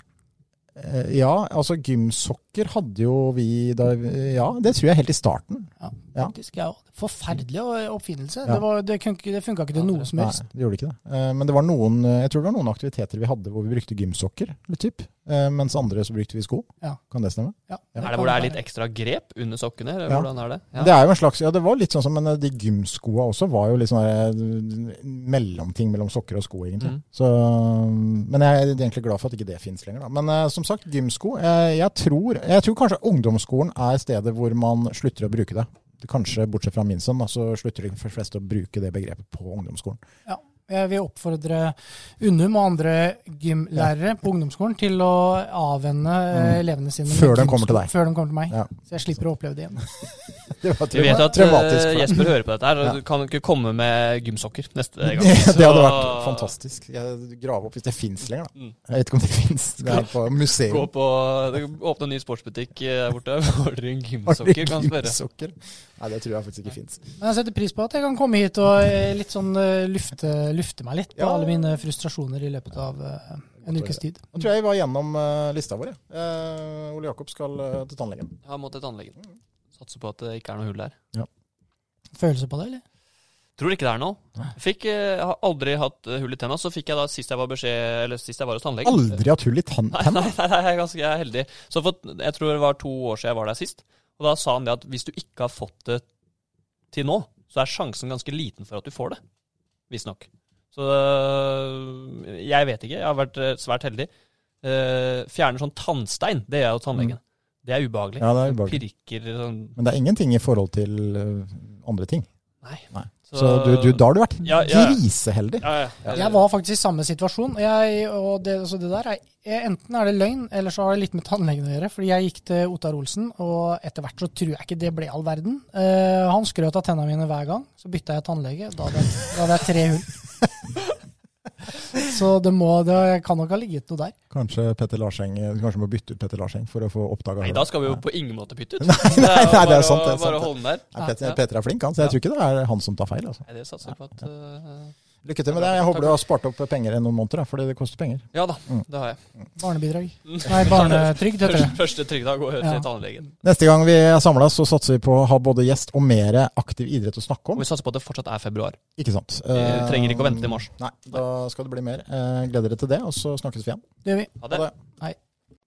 Uh, Ja, altså gymsokker hadde jo vi da Ja, det tror jeg helt i starten. Ja. Faktisk, ja. Forferdelig oppfinnelse. Ja. Det, var, det, kunne ikke- det funka ikke til noe som helst. Nei, det gjorde ikke det. Eh, Men det var noen, jeg tror det var noen aktiviteter vi hadde hvor vi brukte gymsokker, litt typ. Eh, mens andre så brukte vi sko. Ja. Kan det stemme? Ja, Ja. Er det hvor det er litt ekstra grep under sokkene? Eller Ja. hvordan er det? Ja. Det er jo en slags, ja det var litt sånn som, men eh, de gymskoa også var jo litt sånn eh, mellomting mellom sokker og sko, egentlig. Mm. Så, men jeg er egentlig glad for at ikke det fins lenger, da. Men eh, som sagt, gymsko. Jeg, jeg, tror, jeg tror kanskje ungdomsskolen er stedet hvor man slutter å bruke det. Kanskje bortsett fra min sønn, så slutter de fleste å bruke det begrepet på ungdomsskolen. Jeg vil oppfordre Unnum og andre gymlærere på ungdomsskolen til å avvenne eh, Mm. elevene sine Før de kommer til deg. Før de kommer til meg. Ja. Så jeg slipper å oppleve det igjen. Det var Vi vet at eh, deg. Jesper hører på dette her, og Ja. du kan ikke komme med gymsokker neste gang. Det hadde vært fantastisk. Jeg grave opp hvis det fins lenger, da. Mm. Jeg vet ikke om det fins. Det er på Gå på, Åpne en ny sportsbutikk eh, der borte. Får dere en gymsokker? Kan spørre. Nei, det tror jeg faktisk ikke fins. Men jeg setter pris på at jeg kan komme hit og eh, litt sånn eh, lufte, lufte meg litt på Ja. alle mine frustrasjoner i løpet av eh, en ukes tid. Nå tror jeg vi var gjennom lista vår. jeg. Eh, Ole Jakob skal til tannlegen. Jeg har måttet til tannlegen. Satser på at det ikke er noe hull der. Følelse på det, eller? Tror ikke det er noe. Fikk, jeg har aldri hatt hull i tenna. Så fikk jeg da sist jeg var beskjed Eller sist jeg var hos tannlegen. Aldri hatt hull i tann- Nei, tenna. nei, nei, jeg er ganske jeg er heldig. Så for, jeg tror det var to år siden jeg var der sist. Og da sa han det at hvis du ikke har fått det til nå, så er sjansen ganske liten for at du får det. Visstnok. Så øh, jeg vet ikke. Jeg har vært øh, svært heldig. Uh, fjerner sånn tannstein, det er jo tannlegen. Det er ubehagelig. Mm. Ja, det er ubehagelig. Pirker sånn Men det er ingenting i forhold til andre ting. Nei. Nei. Så, du, du, da har du vært Ja, ja, ja. griseheldig. Ja, ja. Jeg var faktisk i samme situasjon. Jeg, og det, så det der er, Enten er det løgn, eller så har det litt med tannlegen å gjøre. Fordi jeg gikk til Ottar Olsen, og etter hvert så tror jeg ikke det ble all verden. Uh, han skrøt av tennene mine hver gang. Så bytta jeg tannlege. Da hadde jeg, da hadde jeg tre hull. Så det, må, det kan nok ha ligget noe der. Kanskje Petter Larseng Kanskje må bytte ut Petter Larseng for å få oppdaga Nei, da skal vi jo på ingen måte bytte ut. Nei, nei, nei, det er bare sant, det er sant, Bare holde den der. Nei, Petter, Petter er flink, han, så jeg tror ikke det er han som tar feil. Altså. Nei, det satser jeg på at øh, Lykke til med det. Jeg håper du har spart opp penger i noen måneder, da, fordi det koster penger. Ja da, Mm. det har jeg. Barnebidrag. Nei, barnetrygd heter det. Første, trygda går til Ja. tannlegen. Neste gang vi er samla, så satser vi på å ha både gjest og mer aktiv idrett å snakke om. Og vi satser på at det fortsatt er februar. Ikke sant? Vi Eh, trenger ikke å vente til mars. Nei, da skal det bli mer. Eh, gleder dere til det, og så snakkes vi igjen. Det gjør vi. Ha Ha det. det.